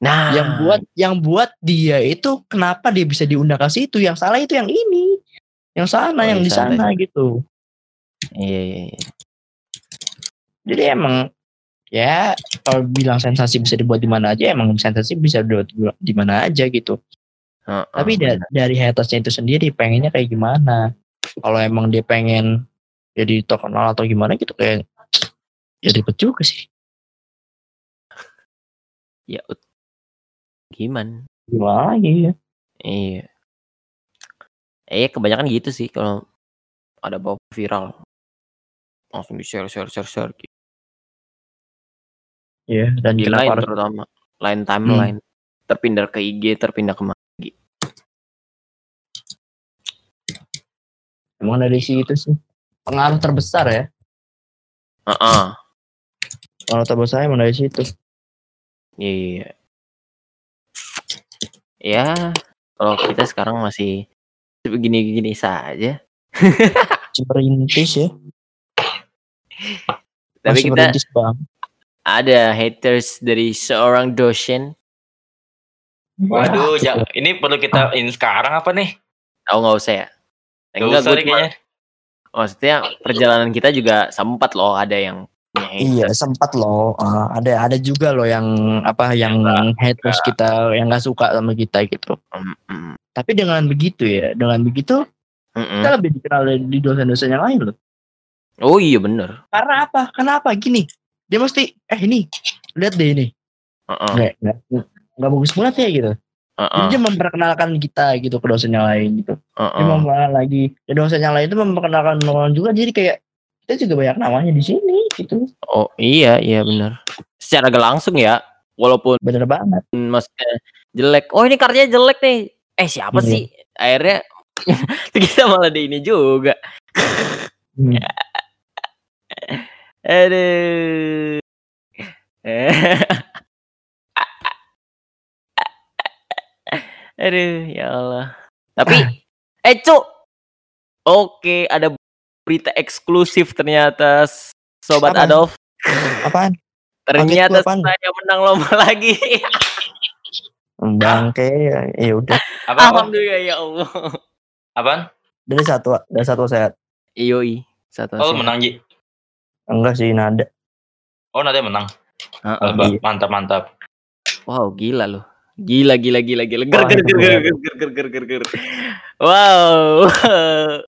Nah, yang buat yang buat dia itu kenapa dia bisa diundang ke situ yang salah itu yang ini yang sana Oh, yang di sana. gitu Iya, iya, iya. jadi emang ya kalau bilang sensasi bisa dibuat di mana aja emang sensasi bisa dibuat di mana aja gitu Heeh, tapi da- benar. dari hatersnya itu sendiri pengennya kayak gimana kalau emang dia pengen jadi terkenal atau gimana gitu kayak ya ribet juga sih. Ya gimana? gimana lagi ya Iya. Eh kebanyakan gitu sih kalau ada bawa viral. Langsung di share share share share gitu. ya dan di harus terutama. Line timeline. Terpindah ke IG terpindah ke lagi emang dari situ sih pengaruh terbesar ya Heeh. pengaruh terbesar emang dari situ Iya. Ya, kalau kita sekarang masih begini-gini saja. merintis ya Tapi masih kita bang ada haters dari seorang dosen. waduh ini perlu kita in sekarang apa nih Tahu nggak usah ya? Gak Enggak, gue cuma, kayaknya maksudnya perjalanan kita juga sempat loh ada yang punya haters. iya sempat loh. Ah, ada ada juga loh yang apa yang haters kita yang nggak suka sama kita gitu. Mm, mm, tapi dengan begitu ya dengan begitu mm, mm. kita lebih dikenal di dosen-dosen yang lain loh. Oh iya bener. karena apa? Kenapa? Gini dia mesti eh ini lihat deh ini. Heeh, nggak nggak nggak bagus banget ya gitu jadi heeh, dia memperkenalkan kita gitu ke dosen yang lain gitu dia heeh. memperkenalkan lagi dan dosen yang lain itu memperkenalkan orang juga jadi kayak kita juga banyak namanya di sini gitu Oh iya iya benar. Secara gak langsung ya, walaupun bener banget maksudnya jelek. Oh ini karyanya jelek nih. Eh siapa Iya. sih? Akhirnya kita malah di ini juga. Hmm. Aduh. Aduh, ya Allah. Tapi, eh cuk. Oke, ada berita eksklusif ternyata, Sobat Apaan? Adolf. apaan Ternyata apaan? saya menang lomba lagi. bangke ya ya udah Apa, apa? Alhamdulillah ya Allah. Apaan? dari satu dari satu sehat Yoi, satu. Oh, satu. menang, Ji. enggak sih nada Oh, nanti menang. Heeh. Ba- iya. Mantap, mantap. Wow, gila loh. Gila, gila, gila, gila. Ger, ger, ger, ger, ger, ger, ger, ger, ger. Wow.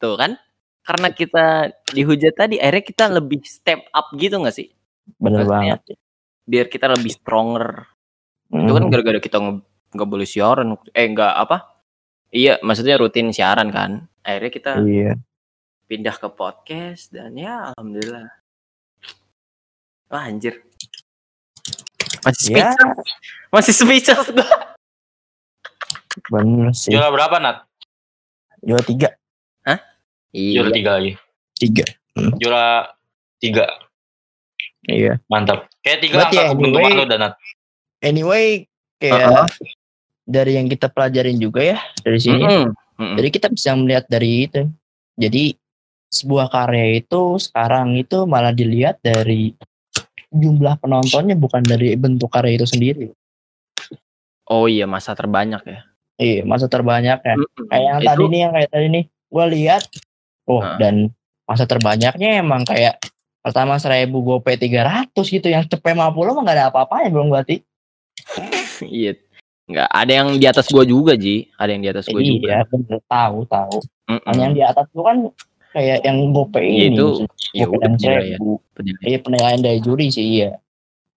Tuh kan? Karena kita dihujat tadi, akhirnya kita lebih step up gitu gak sih? bener Maksudnya, banget Biar kita lebih stronger. Itu kan Hmm. gara-gara kita nggak boleh siaran. Eh, nggak apa? Iya, maksudnya rutin siaran kan. Akhirnya kita iya pindah ke podcast dan ya alhamdulillah. Wah anjir. Masih ya speechless. Masih speechless gua. bener sih Juara berapa, Nat? juara tiga Juara Iya. tiga lagi. tiga Juara tiga. iya Mantap. Kayak tiga Berarti angka keberuntungan anyway- lu, Danat. anyway kayak Uh-uh. dari yang kita pelajarin juga ya dari sini Mm-mm. Mm-mm. jadi kita bisa melihat dari itu jadi sebuah karya itu sekarang itu malah dilihat dari jumlah penontonnya bukan dari bentuk karya itu sendiri Oh iya masa terbanyak ya. iya masa terbanyaknya Mm-mm. kayak yang Itu- tadi nih yang kayak tadi nih gue lihat oh Nah. dan masa terbanyaknya emang kayak pertama seribu gope 300 gitu yang cepet 50 mah gak ada apa-apanya belum berarti Iya. Nggak ada yang di atas gua juga Ji. Ada yang di atas gua juga. iya bener tahu tahu Mm-mm. yang di atas itu kan kayak yang gope Iya, ini itu ya udah penilaian. penilaian. Iya penilaian dari juri sih iya.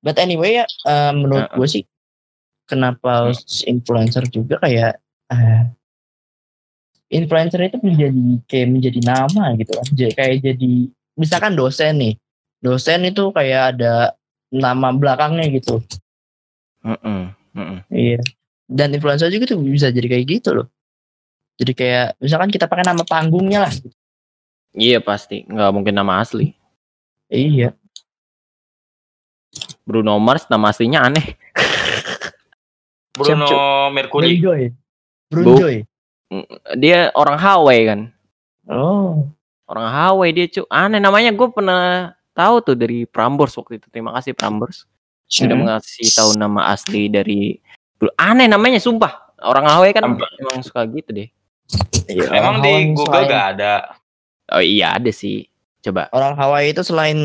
But anyway ya eh, menurut Heeh. gue sih kenapa influencer juga kayak eh, influencer itu menjadi kayak menjadi nama gitu kan. Jadi kayak jadi misalkan dosen nih. Dosen itu kayak ada nama belakangnya gitu. Mm-mm. Mm-mm. Iya. Dan influencer juga tuh bisa jadi kayak gitu loh. Jadi kayak misalkan kita pakai nama panggungnya lah. Iya pasti. Nggak mungkin nama asli. Iya. Bruno Mars nama aslinya aneh. Bruno Mercury. Bu. Brunjoy. Dia orang Hawaii kan. Oh. Orang Hawaii dia cu. Aneh namanya gue pernah tahu tuh dari Prambors waktu itu. Terima kasih Prambors. Sudah Hmm. mengasih tahu nama asli dari aneh namanya sumpah. Orang Hawaii kan Am- emang suka gitu deh. Iya, Emang orang di Google selain- gak ada. Oh iya ada sih. Coba. orang Hawaii itu selain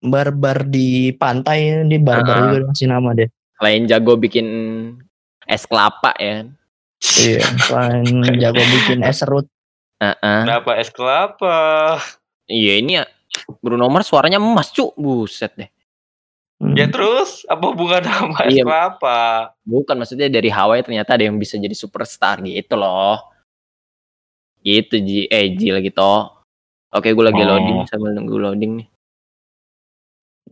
barbar di pantai dia barbar Ah. juga ngasih nama deh Selain jago bikin es kelapa ya. iya selain jago bikin es serut Heeh. Kenapa es kelapa? Iya ini ya Bruno Mars suaranya emas cu. Buset deh. Hmm. Ya terus apa hubungan sama es Iya. kelapa? Bukan maksudnya dari Hawaii ternyata ada yang bisa jadi superstar gitu loh. Gitu Ji. Eh Ji lagi toh. Oke gue lagi Oh. loading sambil nunggu loading nih.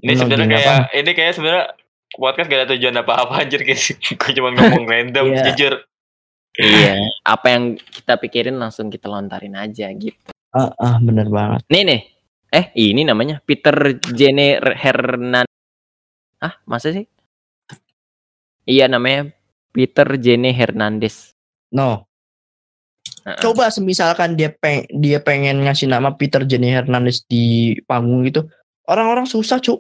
Ini sebenarnya apa? kayak ini kayak sebenarnya podcast gak ada tujuan apa-apa anjir kayak gue cuma ngomong random Iya. jujur. Iya. Apa yang kita pikirin langsung kita lontarin aja gitu. ah, ah bener banget Nih nih. Eh ini namanya Peter Jene Hernan. Ah masa sih? Iya namanya Peter Jene Hernandez. no Coba semisalkan dia peng dia pengen ngasih nama Peter Jenny Hernandez di panggung gitu orang-orang susah cuk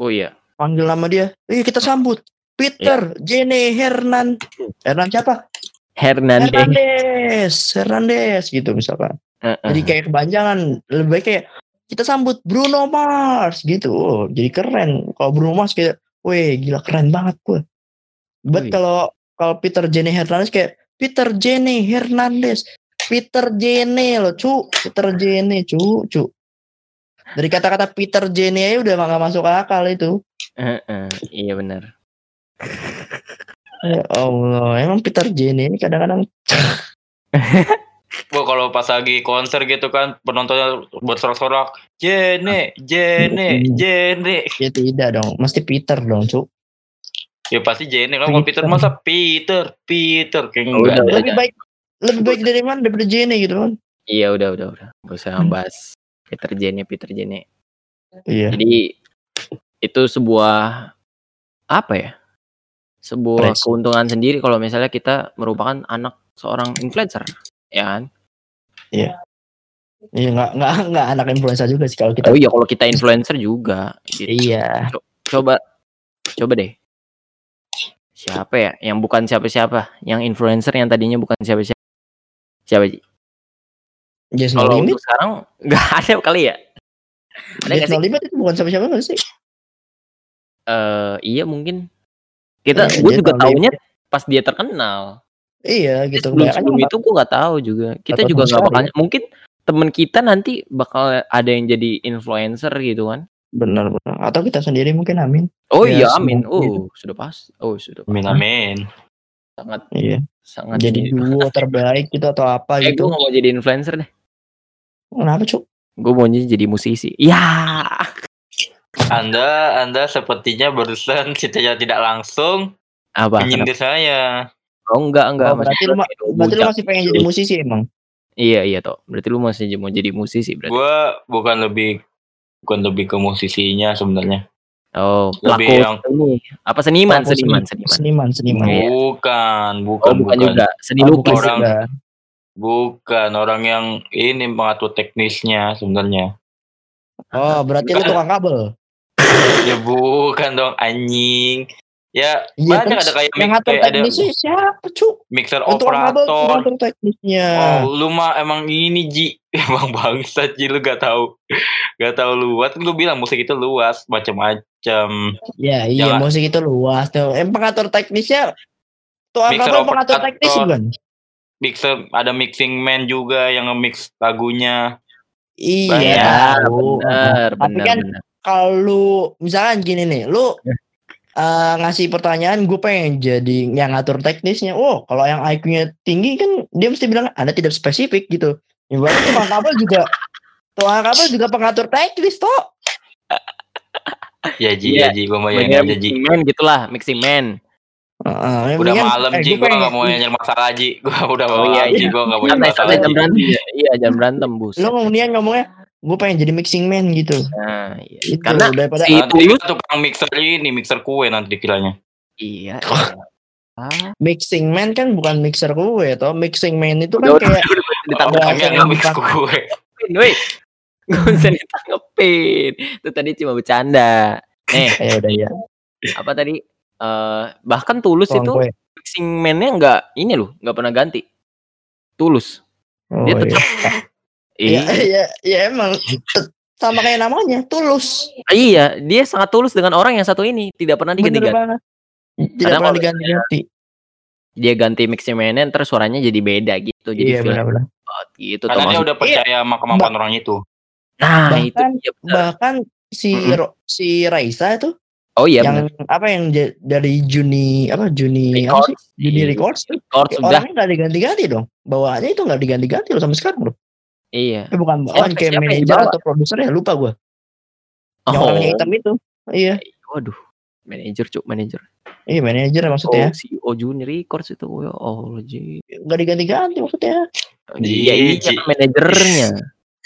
Oh iya. panggil nama dia iya kita sambut Peter Jenny Hernan Hernan siapa Hernandez. Hernandez Hernandez gitu misalkan Heeh. Jadi kayak kepanjangan lebih baik kayak kita sambut Bruno Mars gitu. Oh, jadi keren. Kalau Bruno Mars kayak, weh gila keren banget gue. Wih. kalau kalau Peter Jenny Hernandez kayak Peter Jenny Hernandez, Peter Jenny loh cu, Peter Jenny cu cu. Dari kata-kata Peter Jenny aja udah nggak masuk akal itu. Heeh, iya benar. Ya Allah, emang Peter Jenny ini kadang-kadang Gua kalau pas lagi konser gitu kan penontonnya bersorak-sorak, Jene, Jene, Hmm. Jene. ya tidak dong, mesti Peter dong, cuk. Ya pasti Jene kan kalau Peter masa Peter, Peter kayak Oh, enggak. udah. Lebih baik lebih baik dari mana daripada Jenny gitu kan. Iya udah udah udah. Gak usah Hmm. bahas Peter Jene Peter Jene. Iya. Jadi itu sebuah apa ya? Sebuah Pres. keuntungan sendiri kalau misalnya kita merupakan anak seorang influencer, ya kan? Iya nggak nggak nggak anak influencer juga sih kalau kita. Oh iya kalau kita influencer juga. Gitu. Iya. Coba coba deh. Siapa ya? Yang bukan siapa-siapa, yang influencer yang tadinya bukan siapa-siapa. Siapa? Ji? Just no Kalau untuk sekarang nggak ada kali ya? Ada Just no sih? limit itu bukan siapa-siapa nggak sih? Eh, iya mungkin. Kita, Iya, gue juga No taunya pas dia terkenal. Iya gitu. sebelum sebelum itu gue nggak tahu juga kita juga nggak bakal mungkin temen kita nanti bakal ada yang jadi influencer gitu kan benar benar. Atau kita sendiri mungkin amin. oh Ya, iya amin oh sudah pas oh sudah Amin amin. sangat Iya. sangat Jadi duo terbaik gitu atau apa eh gue gitu. nggak mau jadi influencer deh Kenapa cuk? gue maunya jadi musisi ya Anda Anda sepertinya barusan secara tidak langsung apa kenapa? menyindir saya. oh enggak enggak Oh, berarti lu Berarti lu masih pengen jadi musisi emang? iya iya toh berarti lu masih mau jadi musisi berarti Gua bukan lebih bukan lebih ke musisinya sebenarnya. oh lebih pelaku yang- seni apa seniman Pelaku seniman seni- seniman Seniman, seniman. Iya. Bukan, oh bukan, bukan juga seni Oh, lukis bukan Orang- juga. Bukan orang yang ini mengatur teknisnya sebenarnya. Oh, berarti lu tukang kabel. Ya bukan dong anjing. Ya Iya, banyak terus ada kayak yang ngatur kayak ada siapa, Cuk? mixer tuh operator. ngatur teknisnya. Oh, lu mah emang ini Ji. Emang bangsa Ji lu gak tahu. Gak tahu luas. Kan gue bilang musik itu luas, macam-macam. Ya, iya, Jangan- musik itu luas tuh. Yang pengatur teknisnya Mixer kabel pengatur operator. teknis bukan? Mixer ada mixing man juga yang nge-mix lagunya. Iya, ya tahu. benar Tapi benar kan benar kalau lu misalkan gini nih, lu eh, ngasih pertanyaan gue pengen jadi yang ngatur teknisnya. Oh, kalau yang IQ-nya tinggi kan dia mesti bilang Anda tidak spesifik gitu. Ya berarti tukang kabel juga tukang kabel juga pengatur teknis toh. Ya Ji, Iya. ya Ji, gue mau yang aja Ji. mixing man gitulah mixing man Heeh, yang Udah mendingan- malam eh, Ji, gua gue gak mau nyari masalah Ji. Gue udah Oh, malam iya, Ji, iya. gue gak mau nyari masalah Ji. ya. iya jangan berantem bus Lu kemudian ngomongnya gue pengen jadi mixing man gitu. nah iya. Gitu, karena daripada si Tuyus tukang mixer ini, mixer kue nanti dikiranya. iya iya. ah mixing man kan bukan mixer kue toh. Mixing man itu kan kayak Oh, Ada yang dipakai. kue. woi gak usah ditanggepin itu tadi cuma bercanda eh ya udah ya. apa tadi eh bahkan tulus Tukang itu kue. mixing man-nya nggak ini loh nggak pernah ganti tulus Oh, dia tetap Iya, iya iya, iya emang Tet- sama kayak namanya, tulus. iya dia sangat tulus dengan orang yang satu ini tidak pernah Bener diganti-ganti banget. Tidak Karena pernah diganti-ganti. dia ganti mixing man ntar suaranya jadi beda gitu jadi Iya benar-benar. banget gitu Karena dia udah percaya sama kemampuan orang itu. nah itu Bahkan dia benar. bahkan si. Ro- si Raisa itu oh iya yang benar apa yang dari Juni apa Juni apa sih? Records. Juni Iya. Records Records sudah orangnya nggak diganti-ganti dong. Bawaannya itu nggak diganti-ganti loh sampai sekarang bro. Iya. Eh bukan bawaan kayak yang manajer atau produser ya? Lupa gue. Yang oh. orangnya hitam itu. Iya, waduh. Manajer cuk manajer. Iya manajer oh maksudnya. CEO Junior Records itu. Ya Allah ji. Nggak diganti-ganti maksudnya. iya iya kan manajernya.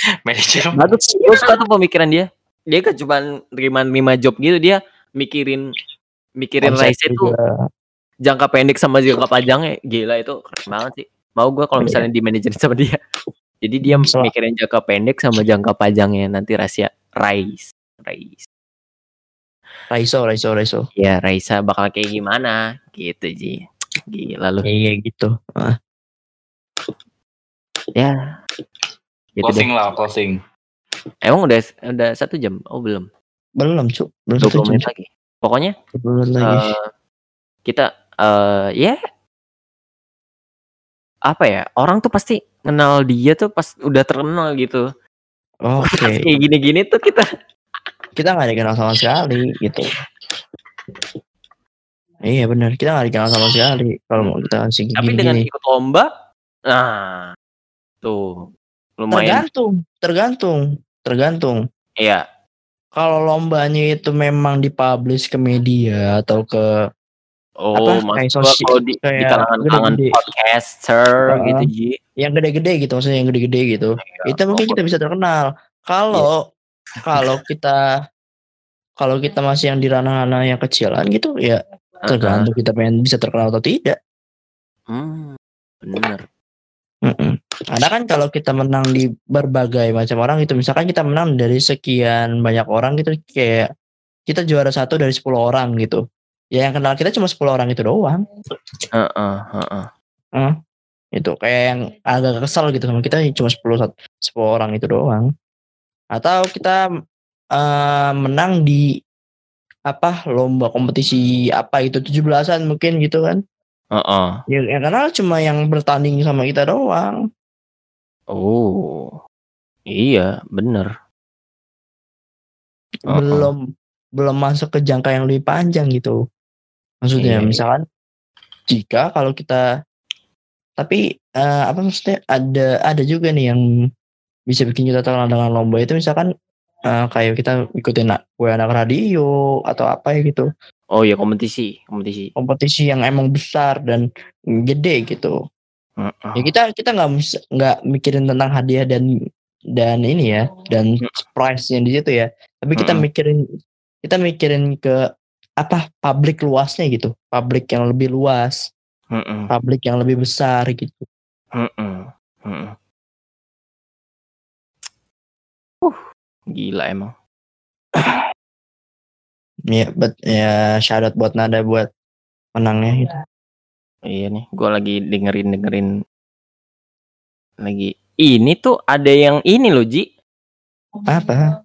Manajer. Bagus gue suka tuh pemikiran dia. Dia kan cuma terima terima job gitu dia mikirin mikirin Raisa itu jangka pendek sama jangka panjangnya. Gila itu keren banget sih. Mau gue kalau Iya. misalnya di manajer sama dia jadi dia Bisa. mikirin jangka pendek sama jangka panjangnya. Nanti rahasia Rais Rais Raiso, Raiso, Raiso. ya Raisa bakal kayak gimana? Gitu Ji. Gila lu. Iya gitu. Ah, ya. Gitu deh. Closing lah, closing. emang udah udah satu jam? Oh belum. Belum cuk, belum 20 satu jam. menit lagi. Pokoknya 20 menit lagi. eh, kita eh ya. Apa ya? Orang tuh pasti kenal dia tuh pas udah terkenal gitu Oke, Kayak gini-gini tuh kita kita nggak dikenal sama sekali gitu. Iya benar, kita nggak dikenal sama sekali kalau mau kita segi tapi dengan gini. ikut lomba nah tuh lumayan Tergantung, tergantung, tergantung. iya Kalau lombanya itu memang dipublish ke media atau ke oh Apa, kayak gua sosi- kalau di, di kayak kalangan-kalangan gede-gede. podcaster Heeh. gitu Ji yang gede-gede gitu, maksudnya yang gede-gede gitu, itu mungkin kita bisa terkenal. Kalau kalau kita kalau kita masih yang di ranah-ranah yang kecilan gitu, ya tergantung kita pengen bisa terkenal atau tidak. hmm, bener Mm-mm. Karena kan kalau kita menang di berbagai macam orang gitu, misalkan kita menang dari sekian banyak orang gitu, kayak kita juara satu dari 10 orang gitu. Ya yang kenal kita cuma 10 orang itu doang. Heeh, heeh. Itu kayak yang agak kesal gitu sama kita cuma 10 sat- 10 orang itu doang. Atau kita eh, menang di apa lomba kompetisi apa itu 17-an mungkin gitu kan. Heeh. Ya, yang kenal cuma yang bertanding sama kita doang. oh iya bener Heeh. belum belum masuk ke jangka yang lebih panjang gitu. Maksudnya Iya, iya. misalkan jika kalau kita tapi eh, apa maksudnya ada ada juga nih yang bisa bikin kita terkenal dengan lomba itu misalkan eh, kayak kita ikutin kue anak radio atau apa ya gitu oh iya kompetisi kompetisi kompetisi yang emang besar dan gede gitu Heeh. ya kita kita nggak nggak mikirin tentang hadiah dan dan ini ya dan prize yang di situ ya tapi kita Mm-mm. mikirin kita mikirin ke apa publik luasnya gitu publik yang lebih luas Heeh. publik yang lebih besar gitu Heeh. Heeh. Uh, gila emang. ya but ya shout out buat nada buat menangnya gitu Iya nih, gua lagi dengerin dengerin lagi. Ini tuh ada yang ini loh Ji, apa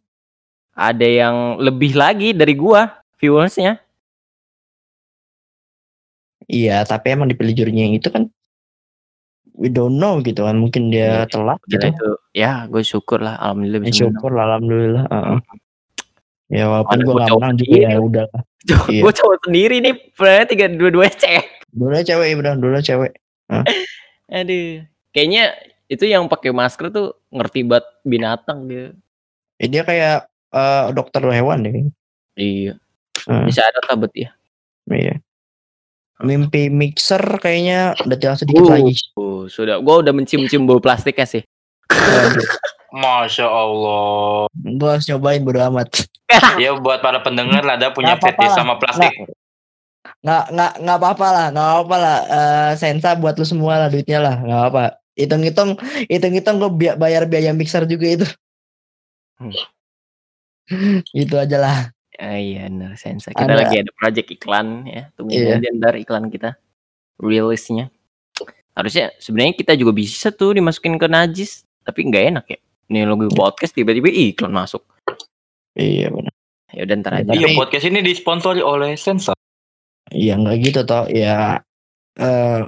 ada yang lebih lagi dari gua viewersnya. iya tapi emang dipilih jurinya yang itu kan we don't know gitu kan mungkin dia Iya, telat gitu itu, ya gue syukur lah, alhamdulillah ya, bisa menang. syukur lah, alhamdulillah heeh. ya walaupun gue gak menang juga ya udah Iya. Gue cowok sendiri nih, sebenarnya tiga dua dua cewek. dulu cewek udah dulu cewek Aduh, kayaknya itu yang pakai masker tuh ngerti banget binatang dia. Eh, dia kayak eh, dokter hewan deh. Iya, Hmm, bisa ada tabet ya. iya. Mimpi mixer kayaknya udah jelas sedikit Uh. lagi. Oh, sudah, gua udah mencium-cium bau plastiknya sih. Masya Allah. Gue harus nyobain bodo amat. Ya buat para pendengar lah ada punya apa-apa lah. sama plastik. Nggak nggak nggak apa-apa lah, nggak apa lah. Eh, sensa buat lu semua lah duitnya lah, nggak apa. Hitung-hitung, hitung-hitung gue bi- bayar biaya mixer juga itu. Hmm. itu aja lah. Ah, iya, benar sensa. Kita Ada- lagi ada project iklan ya. Tunggu Iya. aja ntar iklan kita. Rilisnya. Harusnya sebenarnya kita juga bisa tuh dimasukin ke najis, tapi nggak enak ya. Nih logo podcast tiba-tiba iklan masuk. Iya benar. Ya udah ntar Ya, aja. Iya podcast ini disponsori oleh Sensa. Iya nggak gitu toh. Ya eh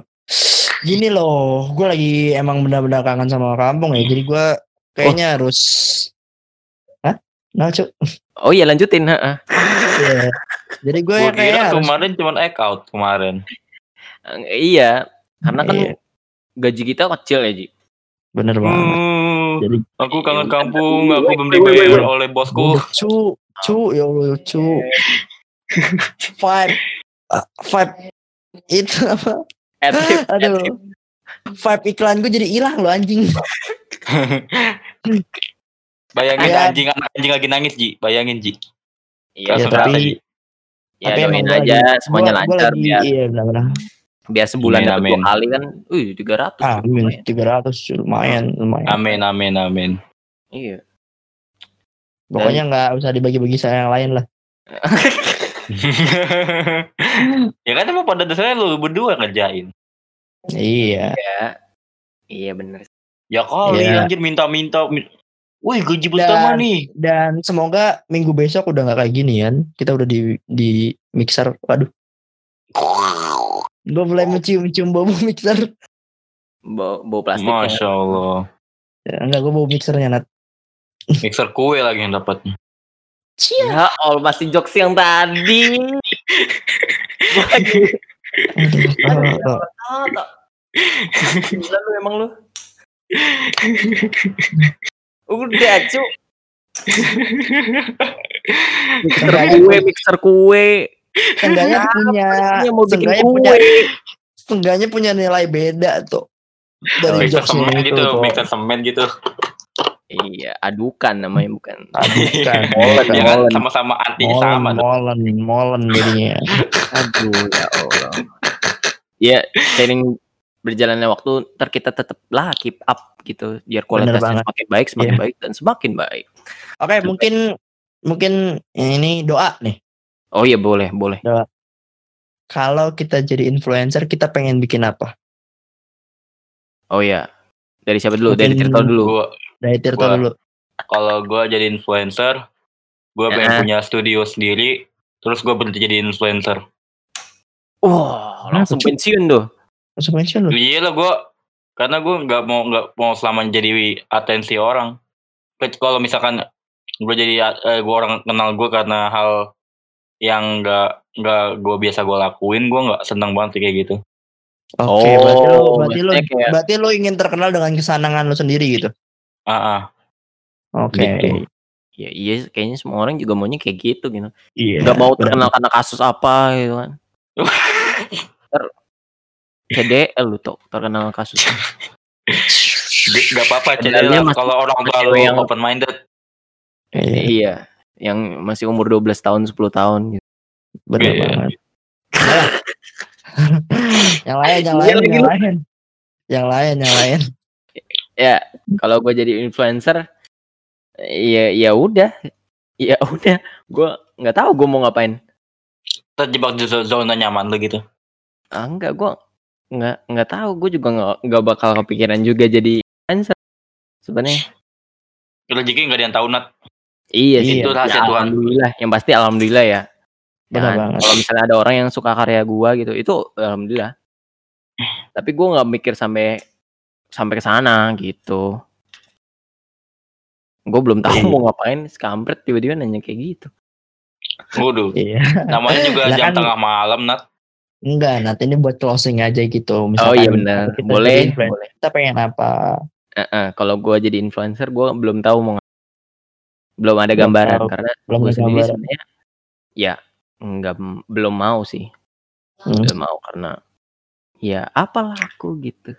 gini loh, gue lagi emang benar-benar kangen sama kampung ya. Jadi gue kayaknya harus. Hah? Nah, Cuk. Oh iya lanjutin, heeh. Iya. Jadi gue Gue ya kayaknya kira harus. kemarin cuma egg out kemarin. Iya, karena kan Iya. gaji kita kecil ya, Ji. Bener banget. Hmm, Jadi aku kangen Iya, kampung, bener. aku belum dibayar oleh bosku. cu, cu, ya Allah, cu. Five, uh, five itu apa? Adlib, Aduh. Five iklan gue jadi hilang loh anjing. Bayangin Ya. anjing anak anjing lagi nangis Ji, bayangin Ji. Iya, Ya, tapi-? Ya tapi doain gua aja lagi- semuanya gua- gua lancar lagi- biar Iya benar-benar. biar sebulan Amin, dapat dua amin. kali kan. Wih, 300. Ah, tuh, lumayan. tiga ratus lumayan, lumayan. Amin amin amin. Iya. Pokoknya nggak usah dibagi-bagi saya yang lain lah. ya kan emang pada dasarnya lu berdua ngerjain. Iya. Ya. Iya bener. Ya kali Iya. anjir minta-minta. Wih gaji Dan- pertama nih. Dan semoga minggu besok udah nggak kayak gini kan. Kita udah di di mixer. Waduh, gue mulai mencium-cium bau mixer. Bau, bau plastiknya. Masya Allah. Ya, enggak gue bau mixernya nat. Mixer kue lagi yang dapatnya. Cia. Ya Allah masih jokes yang tadi. Gila lu emang lu. Udah cu. Mixer kue, mixer kue. Seenggaknya punya Ini mau bikin punya kue. seenggaknya punya nilai beda tuh dari Mixer jokesnya semen itu gitu, tuh. mixer semen gitu. Iya, adukan namanya bukan. Bukan, Molen. Ya Molen. sama-sama artinya molen, sama. tuh. molen, molen jadinya. Aduh ya Allah. Ya, seiring berjalannya waktu ntar kita tetap lah keep up gitu biar kualitasnya semakin baik, semakin Iya. baik dan semakin baik. Oke, mungkin mungkin ini doa nih. Oh iya boleh, boleh. Kalau kita jadi influencer, kita pengen bikin apa? Oh iya. Dari siapa dulu? Dari Mungkin- Tirto dulu. Gua Dari Tirto Gua- dulu. kalau gua jadi influencer, gua pengen Ya. punya studio sendiri, terus gua berhenti jadi influencer. Wah, langsung Kenapa, Cuk? pensiun tuh. Langsung mention lu. Iya lah gua karena gua nggak mau nggak mau selama jadi atensi orang. Kalau misalkan gua jadi eh, gua orang kenal gua karena hal yang nggak nggak gua biasa gua lakuin, gua nggak senang banget kayak gitu. Oke, Oh, berarti lu berarti lu maksudnya kayak- berarti lu ingin terkenal dengan kesenangan lu sendiri gitu. Ah, ah. Oke. Gitu. Ya iya, kayaknya semua orang juga maunya kayak gitu gitu. Iya. Gak mau terkenal karena kasus apa gitu kan. CDL lu tuh terkenal kasus. Gak, apa-apa masih- kalau orang tua lu yang- open minded. Iya, iya, yang masih umur 12 tahun, 10 tahun gitu. benar Iya. banget. yang lain, yang Iya, lain, yang lain. Yang lain, yang lain. Ya, kalau gue jadi influencer ya ya udah. Ya udah, gue nggak tahu gue mau ngapain. Terjebak di zo- zona nyaman lu gitu. Ah, enggak, gue nggak nggak tahu. Gue juga nggak nggak bakal kepikiran juga jadi influencer. Sebenarnya. Rezeki nggak ada yang tahu nat. Iya sih. Itu rahasia Ya, Tuhan. Alhamdulillah. Yang pasti alhamdulillah ya. Benar banget. Kalau misalnya ada orang yang suka karya gua gitu, itu alhamdulillah. Tapi gua nggak mikir sampai sampai ke sana gitu. Gue belum tahu Iya. mau ngapain, sekampret tiba-tiba nanya kayak gitu. Waduh, Iya. namanya juga Lah jam kan- tengah malam nat. Enggak, nanti ini buat closing aja gitu. oh iya benar, kita boleh, boleh. Kita pengen apa? Eh, eh, kalau gua jadi influencer, gua belum tahu mau ngapain. belum ada Belum gambaran tahu. karena Belum gue ada sendiri gambaran. sebenarnya ya nggak belum mau sih, Hmm. belum mau karena ya apalah aku gitu.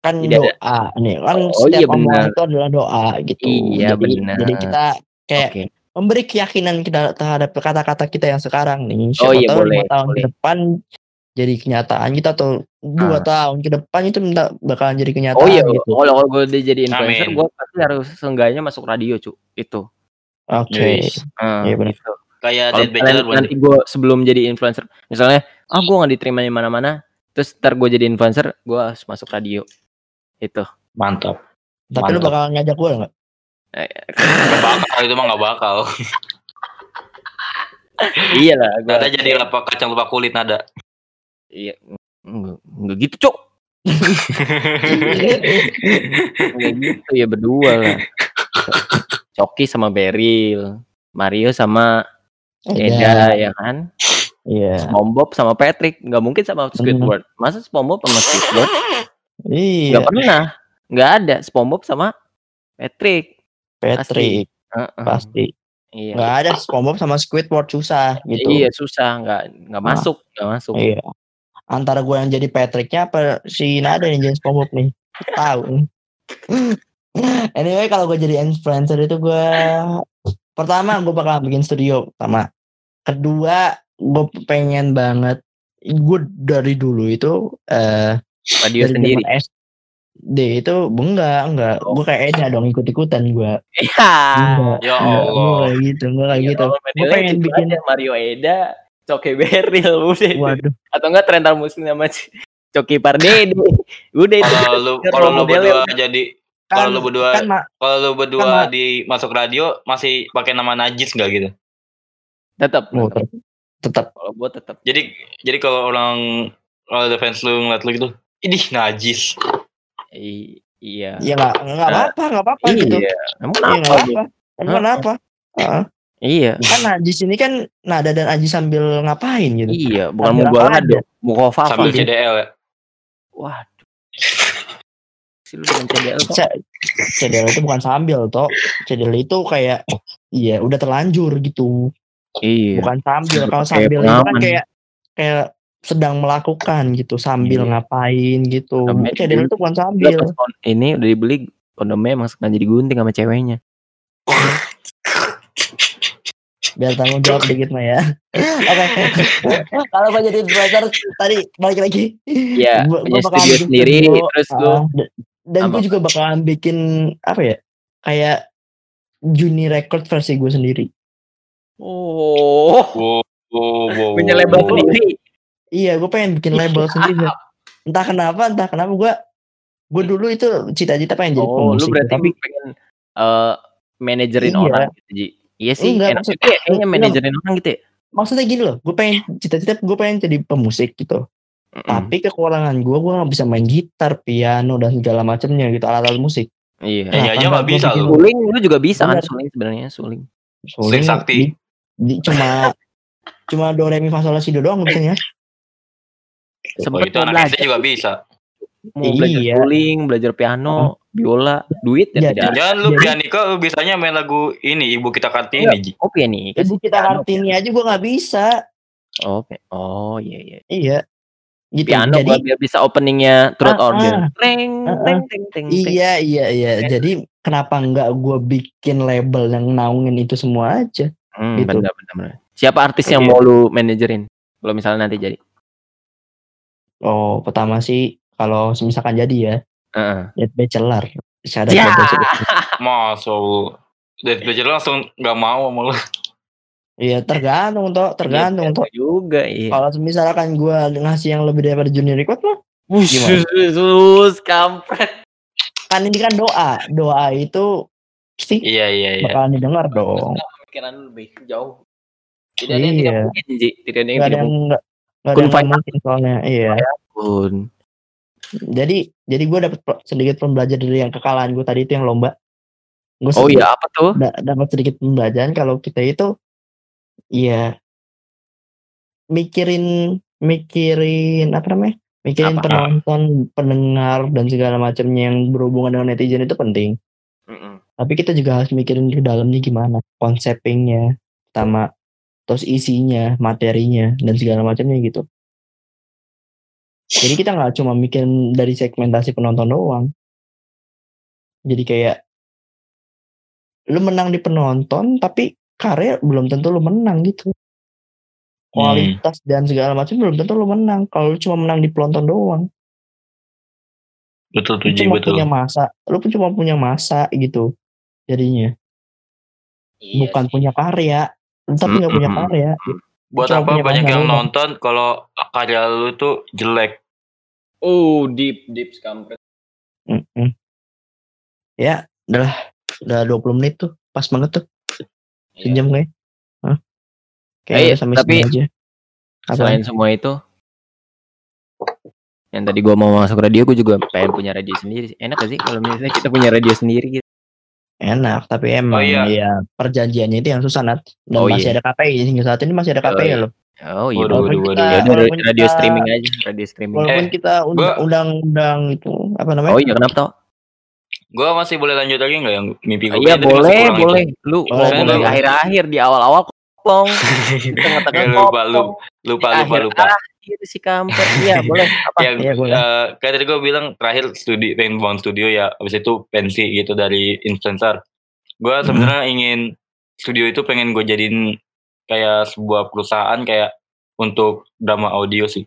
kan Tidak ada. doa nih kan Oh, setiap iya omongan itu adalah doa gitu Iya, jadi, benar. jadi kita kayak Oke. Memberi keyakinan kita terhadap kata-kata kita yang sekarang nih siapa Oh, iya, tahu boleh, tahun ke boleh. depan jadi kenyataan kita atau dua Ah. tahun ke depan itu minta bakalan jadi kenyataan Oh iya, gitu kalau kalau gue udah jadi influencer, gue pasti harus seenggaknya masuk radio cu, itu. oke Yes. Ah, Iya, benar. gitu. Kayak Kalau Dead Bachelor nanti gue sebelum jadi influencer, misalnya, ah gue nggak diterima di mana-mana, terus ntar gue jadi influencer, gue harus masuk radio. Itu. mantap. tapi lu Mantap. bakal ngajak gue nggak Gak bakal itu mah gak bakal. iya lah. Gua, Nada jadi lapak kacang lupa kulit nada. Iya. Enggak, gitu cok. Enggak gitu ya berdua lah. Coki sama Beril, Mario sama Eda ya kan. iya SpongeBob sama Patrick nggak mungkin sama Squidward masa SpongeBob sama Squidward iya nggak pernah nggak ada SpongeBob sama Patrick Patrick pasti iya nggak ada SpongeBob sama Squidward susah gitu iya susah nggak nggak Ah. masuk nggak masuk Iya. Antara gue yang jadi Patricknya apa si Nada yang jadi SpongeBob nih? Tahu. anyway kalau gue jadi influencer itu gue pertama gue bakal bikin studio pertama. Kedua gue pengen banget gue dari dulu itu eh radio sendiri SD itu enggak enggak gue kayak Eda dong ikut ikutan gue iya. Enggak Ya enggak, gue Allah. kayak gitu gue kayak Ya gitu. Gue modelnya pengen gitu bikin Mario Eda Coki Beril udah itu. waduh. Atau enggak Trentar Muslim sama Coki Pardede. Udah itu Kalau lu Biar kalau lu berdua jadi kalau lu berdua kan kalau lu berdua di masuk radio masih pakai nama najis nggak gitu? tetap oh, tetap, kalau gua tetap Jadi jadi kalau orang kalau ada fans lu ngeliat lu gitu, idih najis. I- Iya. Ya nggak nggak apa-apa, nggak apa-apa gitu. Iya. Emang Iya nggak kenapa? apa-apa. Emang kenapa? Heeh. Iya. kan Najis ini kan nada dan Aji sambil ngapain gitu. Iya, bukan mau gua apa lado, mau kau Sambil CDL ya. Waduh. Si lu dengan CDL kok. C- CDL itu bukan sambil toh. CDL itu kayak iya udah terlanjur gitu. Iya. Bukan sambil. Kalau sambil itu kan kayak kayak sedang melakukan gitu sambil Iya. ngapain gitu. CDL itu bukan Udah sambil. ini udah dibeli kondomnya emang sengaja digunting sama ceweknya. Biar tanggung jawab dikit mah ya. Oke. Kalau gua jadi influencer tadi balik lagi. Iya, punya studio sendiri studio, terus lu ah, dan gue juga bakalan bikin apa ya kayak Juni Record versi gue sendiri Oh, Wow, wow, wow, punya label wow. sendiri. Iya gue pengen bikin label sendiri entah kenapa entah kenapa gue gue dulu itu cita-cita pengen jadi Oh, lu pemusik berarti tapi pengen eh manajerin Iya. orang gitu, Ji. Iya sih, Enggak, enak maksud- juga ya kayaknya enggak. manajerin orang gitu ya. maksudnya gini loh gue pengen cita-cita gue pengen jadi pemusik gitu Mm-mm. tapi kekurangan gue gue nggak bisa main gitar piano dan segala macamnya gitu alat-alat musik Iya. Iya aja gua bisa lu. Suling lu juga bisa kan suling sebenarnya suling. Soalnya sakti. di- di- cuma cuma do re mi fa sol la si do doang bisanya Oh, Sempet itu anak belajar, SD juga bisa. mau belajar Iya. suling, belajar piano, biola, duit ya Jadi- tidak ada. Jangan lu pianika lu bisanya main lagu ini Ibu Kita Kartini, Ji. Oh, piano. ibu kita kartini aja gue nggak bisa pi- oh iya iya. iya gitu Piano jadi biar bisa openingnya truth Ah, order. ah. Teng, Ah, ah. teng, teng, teng, teng. Iya iya iya. Jadi kenapa nggak gue bikin label yang naungin itu semua aja? Hmm, gitu. benar, benar, benar. Siapa artis yang mau lu manajerin? Kalau misalnya nanti jadi. Oh pertama sih kalau misalkan jadi ya Heeh. Dead Bachelor. Syarat Ya. Dead Bachelor. Masa lu Dead Belajar langsung gak mau sama lu. Iya tergantung toh tergantung toh. Iya, juga iya. Kalau misalkan gue ngasih yang lebih daripada Junior Record mah gimana? Sus, kampret. kan ini kan doa doa itu pasti Iya, iya, iya. bakalan didengar dong. Pikiran lebih jauh. Tidak ada yang Iya. tidak mungkin, Ji. Tidak ada yang ada tidak mungkin. Nggak ada Kun mungkin soalnya. Iya. Pun. Jadi jadi gue dapet pe- sedikit pembelajar dari yang kekalahan gue tadi itu yang lomba. Gue Oh iya, apa tuh? da- dapat sedikit pembelajaran kalau kita itu ya mikirin mikirin apa namanya mikirin Apa? penonton pendengar dan segala macamnya yang berhubungan dengan netizen itu penting Mm-mm. tapi kita juga harus mikirin di dalamnya gimana konsepingnya pertama terus isinya materinya dan segala macamnya gitu. Jadi kita nggak cuma mikirin dari segmentasi penonton doang. Jadi kayak lu menang di penonton tapi karya belum tentu lu menang gitu. Kualitas dan segala macam belum tentu lu menang kalau lu cuma menang di penonton doang. Betul tuh, cuma betul. punya masa lu pun cuma punya masa gitu jadinya. Iya bukan sih. punya karya tapi nggak punya Mm-mm. karya Buat cuma apa punya banyak yang nonton kalau karya lu tuh jelek? Oh, deep, deep kampret. Mm-mm. ya udah udah 20 menit tuh pas banget tuh Iya. sejam kayak Hah? kayak Eh, udah sampai tapi sini aja Apa? Selain semua itu, yang tadi gua mau masuk radio, gua juga pengen punya radio sendiri. Enak gak sih kalau misalnya kita punya radio sendiri gitu? Enak tapi emang iya. ya perjanjiannya itu yang susah nat dan Oh, masih iya. ada KPI hingga saat ini masih ada Oh, KPI iya. loh Oh iya, Waduh, waduh, waduh, waduh. Ya radio kita- streaming aja, radio streaming. walaupun Eh, kita undang-undang itu apa namanya Oh iya, kenapa tau? Gua masih boleh lanjut lagi nggak yang mimpi gue? Iya boleh, boleh. Lu Boleh, ngomong boleh. di akhir-akhir, di awal-awal kopong, di tengah-tengah Ya, lupa, lupa, lupa, lupa, lupa. Akhir-akhir si kampret. Iya boleh. Apa? Ya, boleh. eh, kayak tadi gue bilang terakhir studi bangun studio ya, habis itu pensi gitu dari influencer. Gue Hmm. sebenarnya ingin studio itu pengen gue jadiin kayak sebuah perusahaan kayak untuk drama audio sih,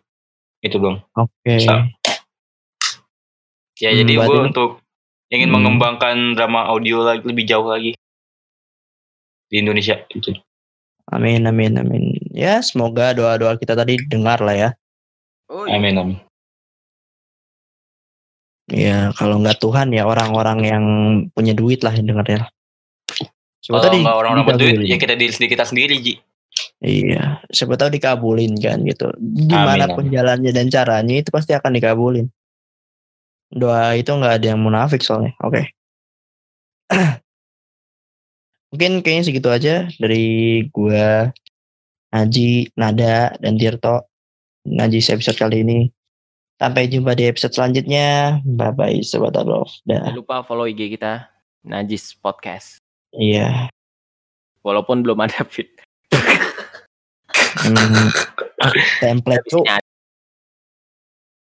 itu dong. oke Bisa. Ya Hmm, jadi gue untuk ingin Hmm. mengembangkan drama audio lagi lebih jauh lagi di Indonesia itu. Amin amin amin ya semoga doa-doa kita tadi dengar lah ya Oh, Amin amin. ya kalau nggak Tuhan ya orang-orang yang punya duit lah yang dengarnya siapa Kalau nggak orang-orang berduit dikabulin. ya kita diri sendiri kita sendiri Ji. iya siapa tahu dikabulin kan gitu gimana Amin, pun jalannya dan caranya itu pasti akan dikabulin Doa itu nggak ada yang munafik soalnya. Oke. Mungkin kayaknya segitu aja dari gua, Haji, Nada, dan Tirto. Najis episode kali ini. Sampai jumpa di episode selanjutnya. Bye bye sobat. Dah. Jangan lupa follow IG kita Najis Podcast. Iya. Walaupun belum ada fit. Hmm, template tuh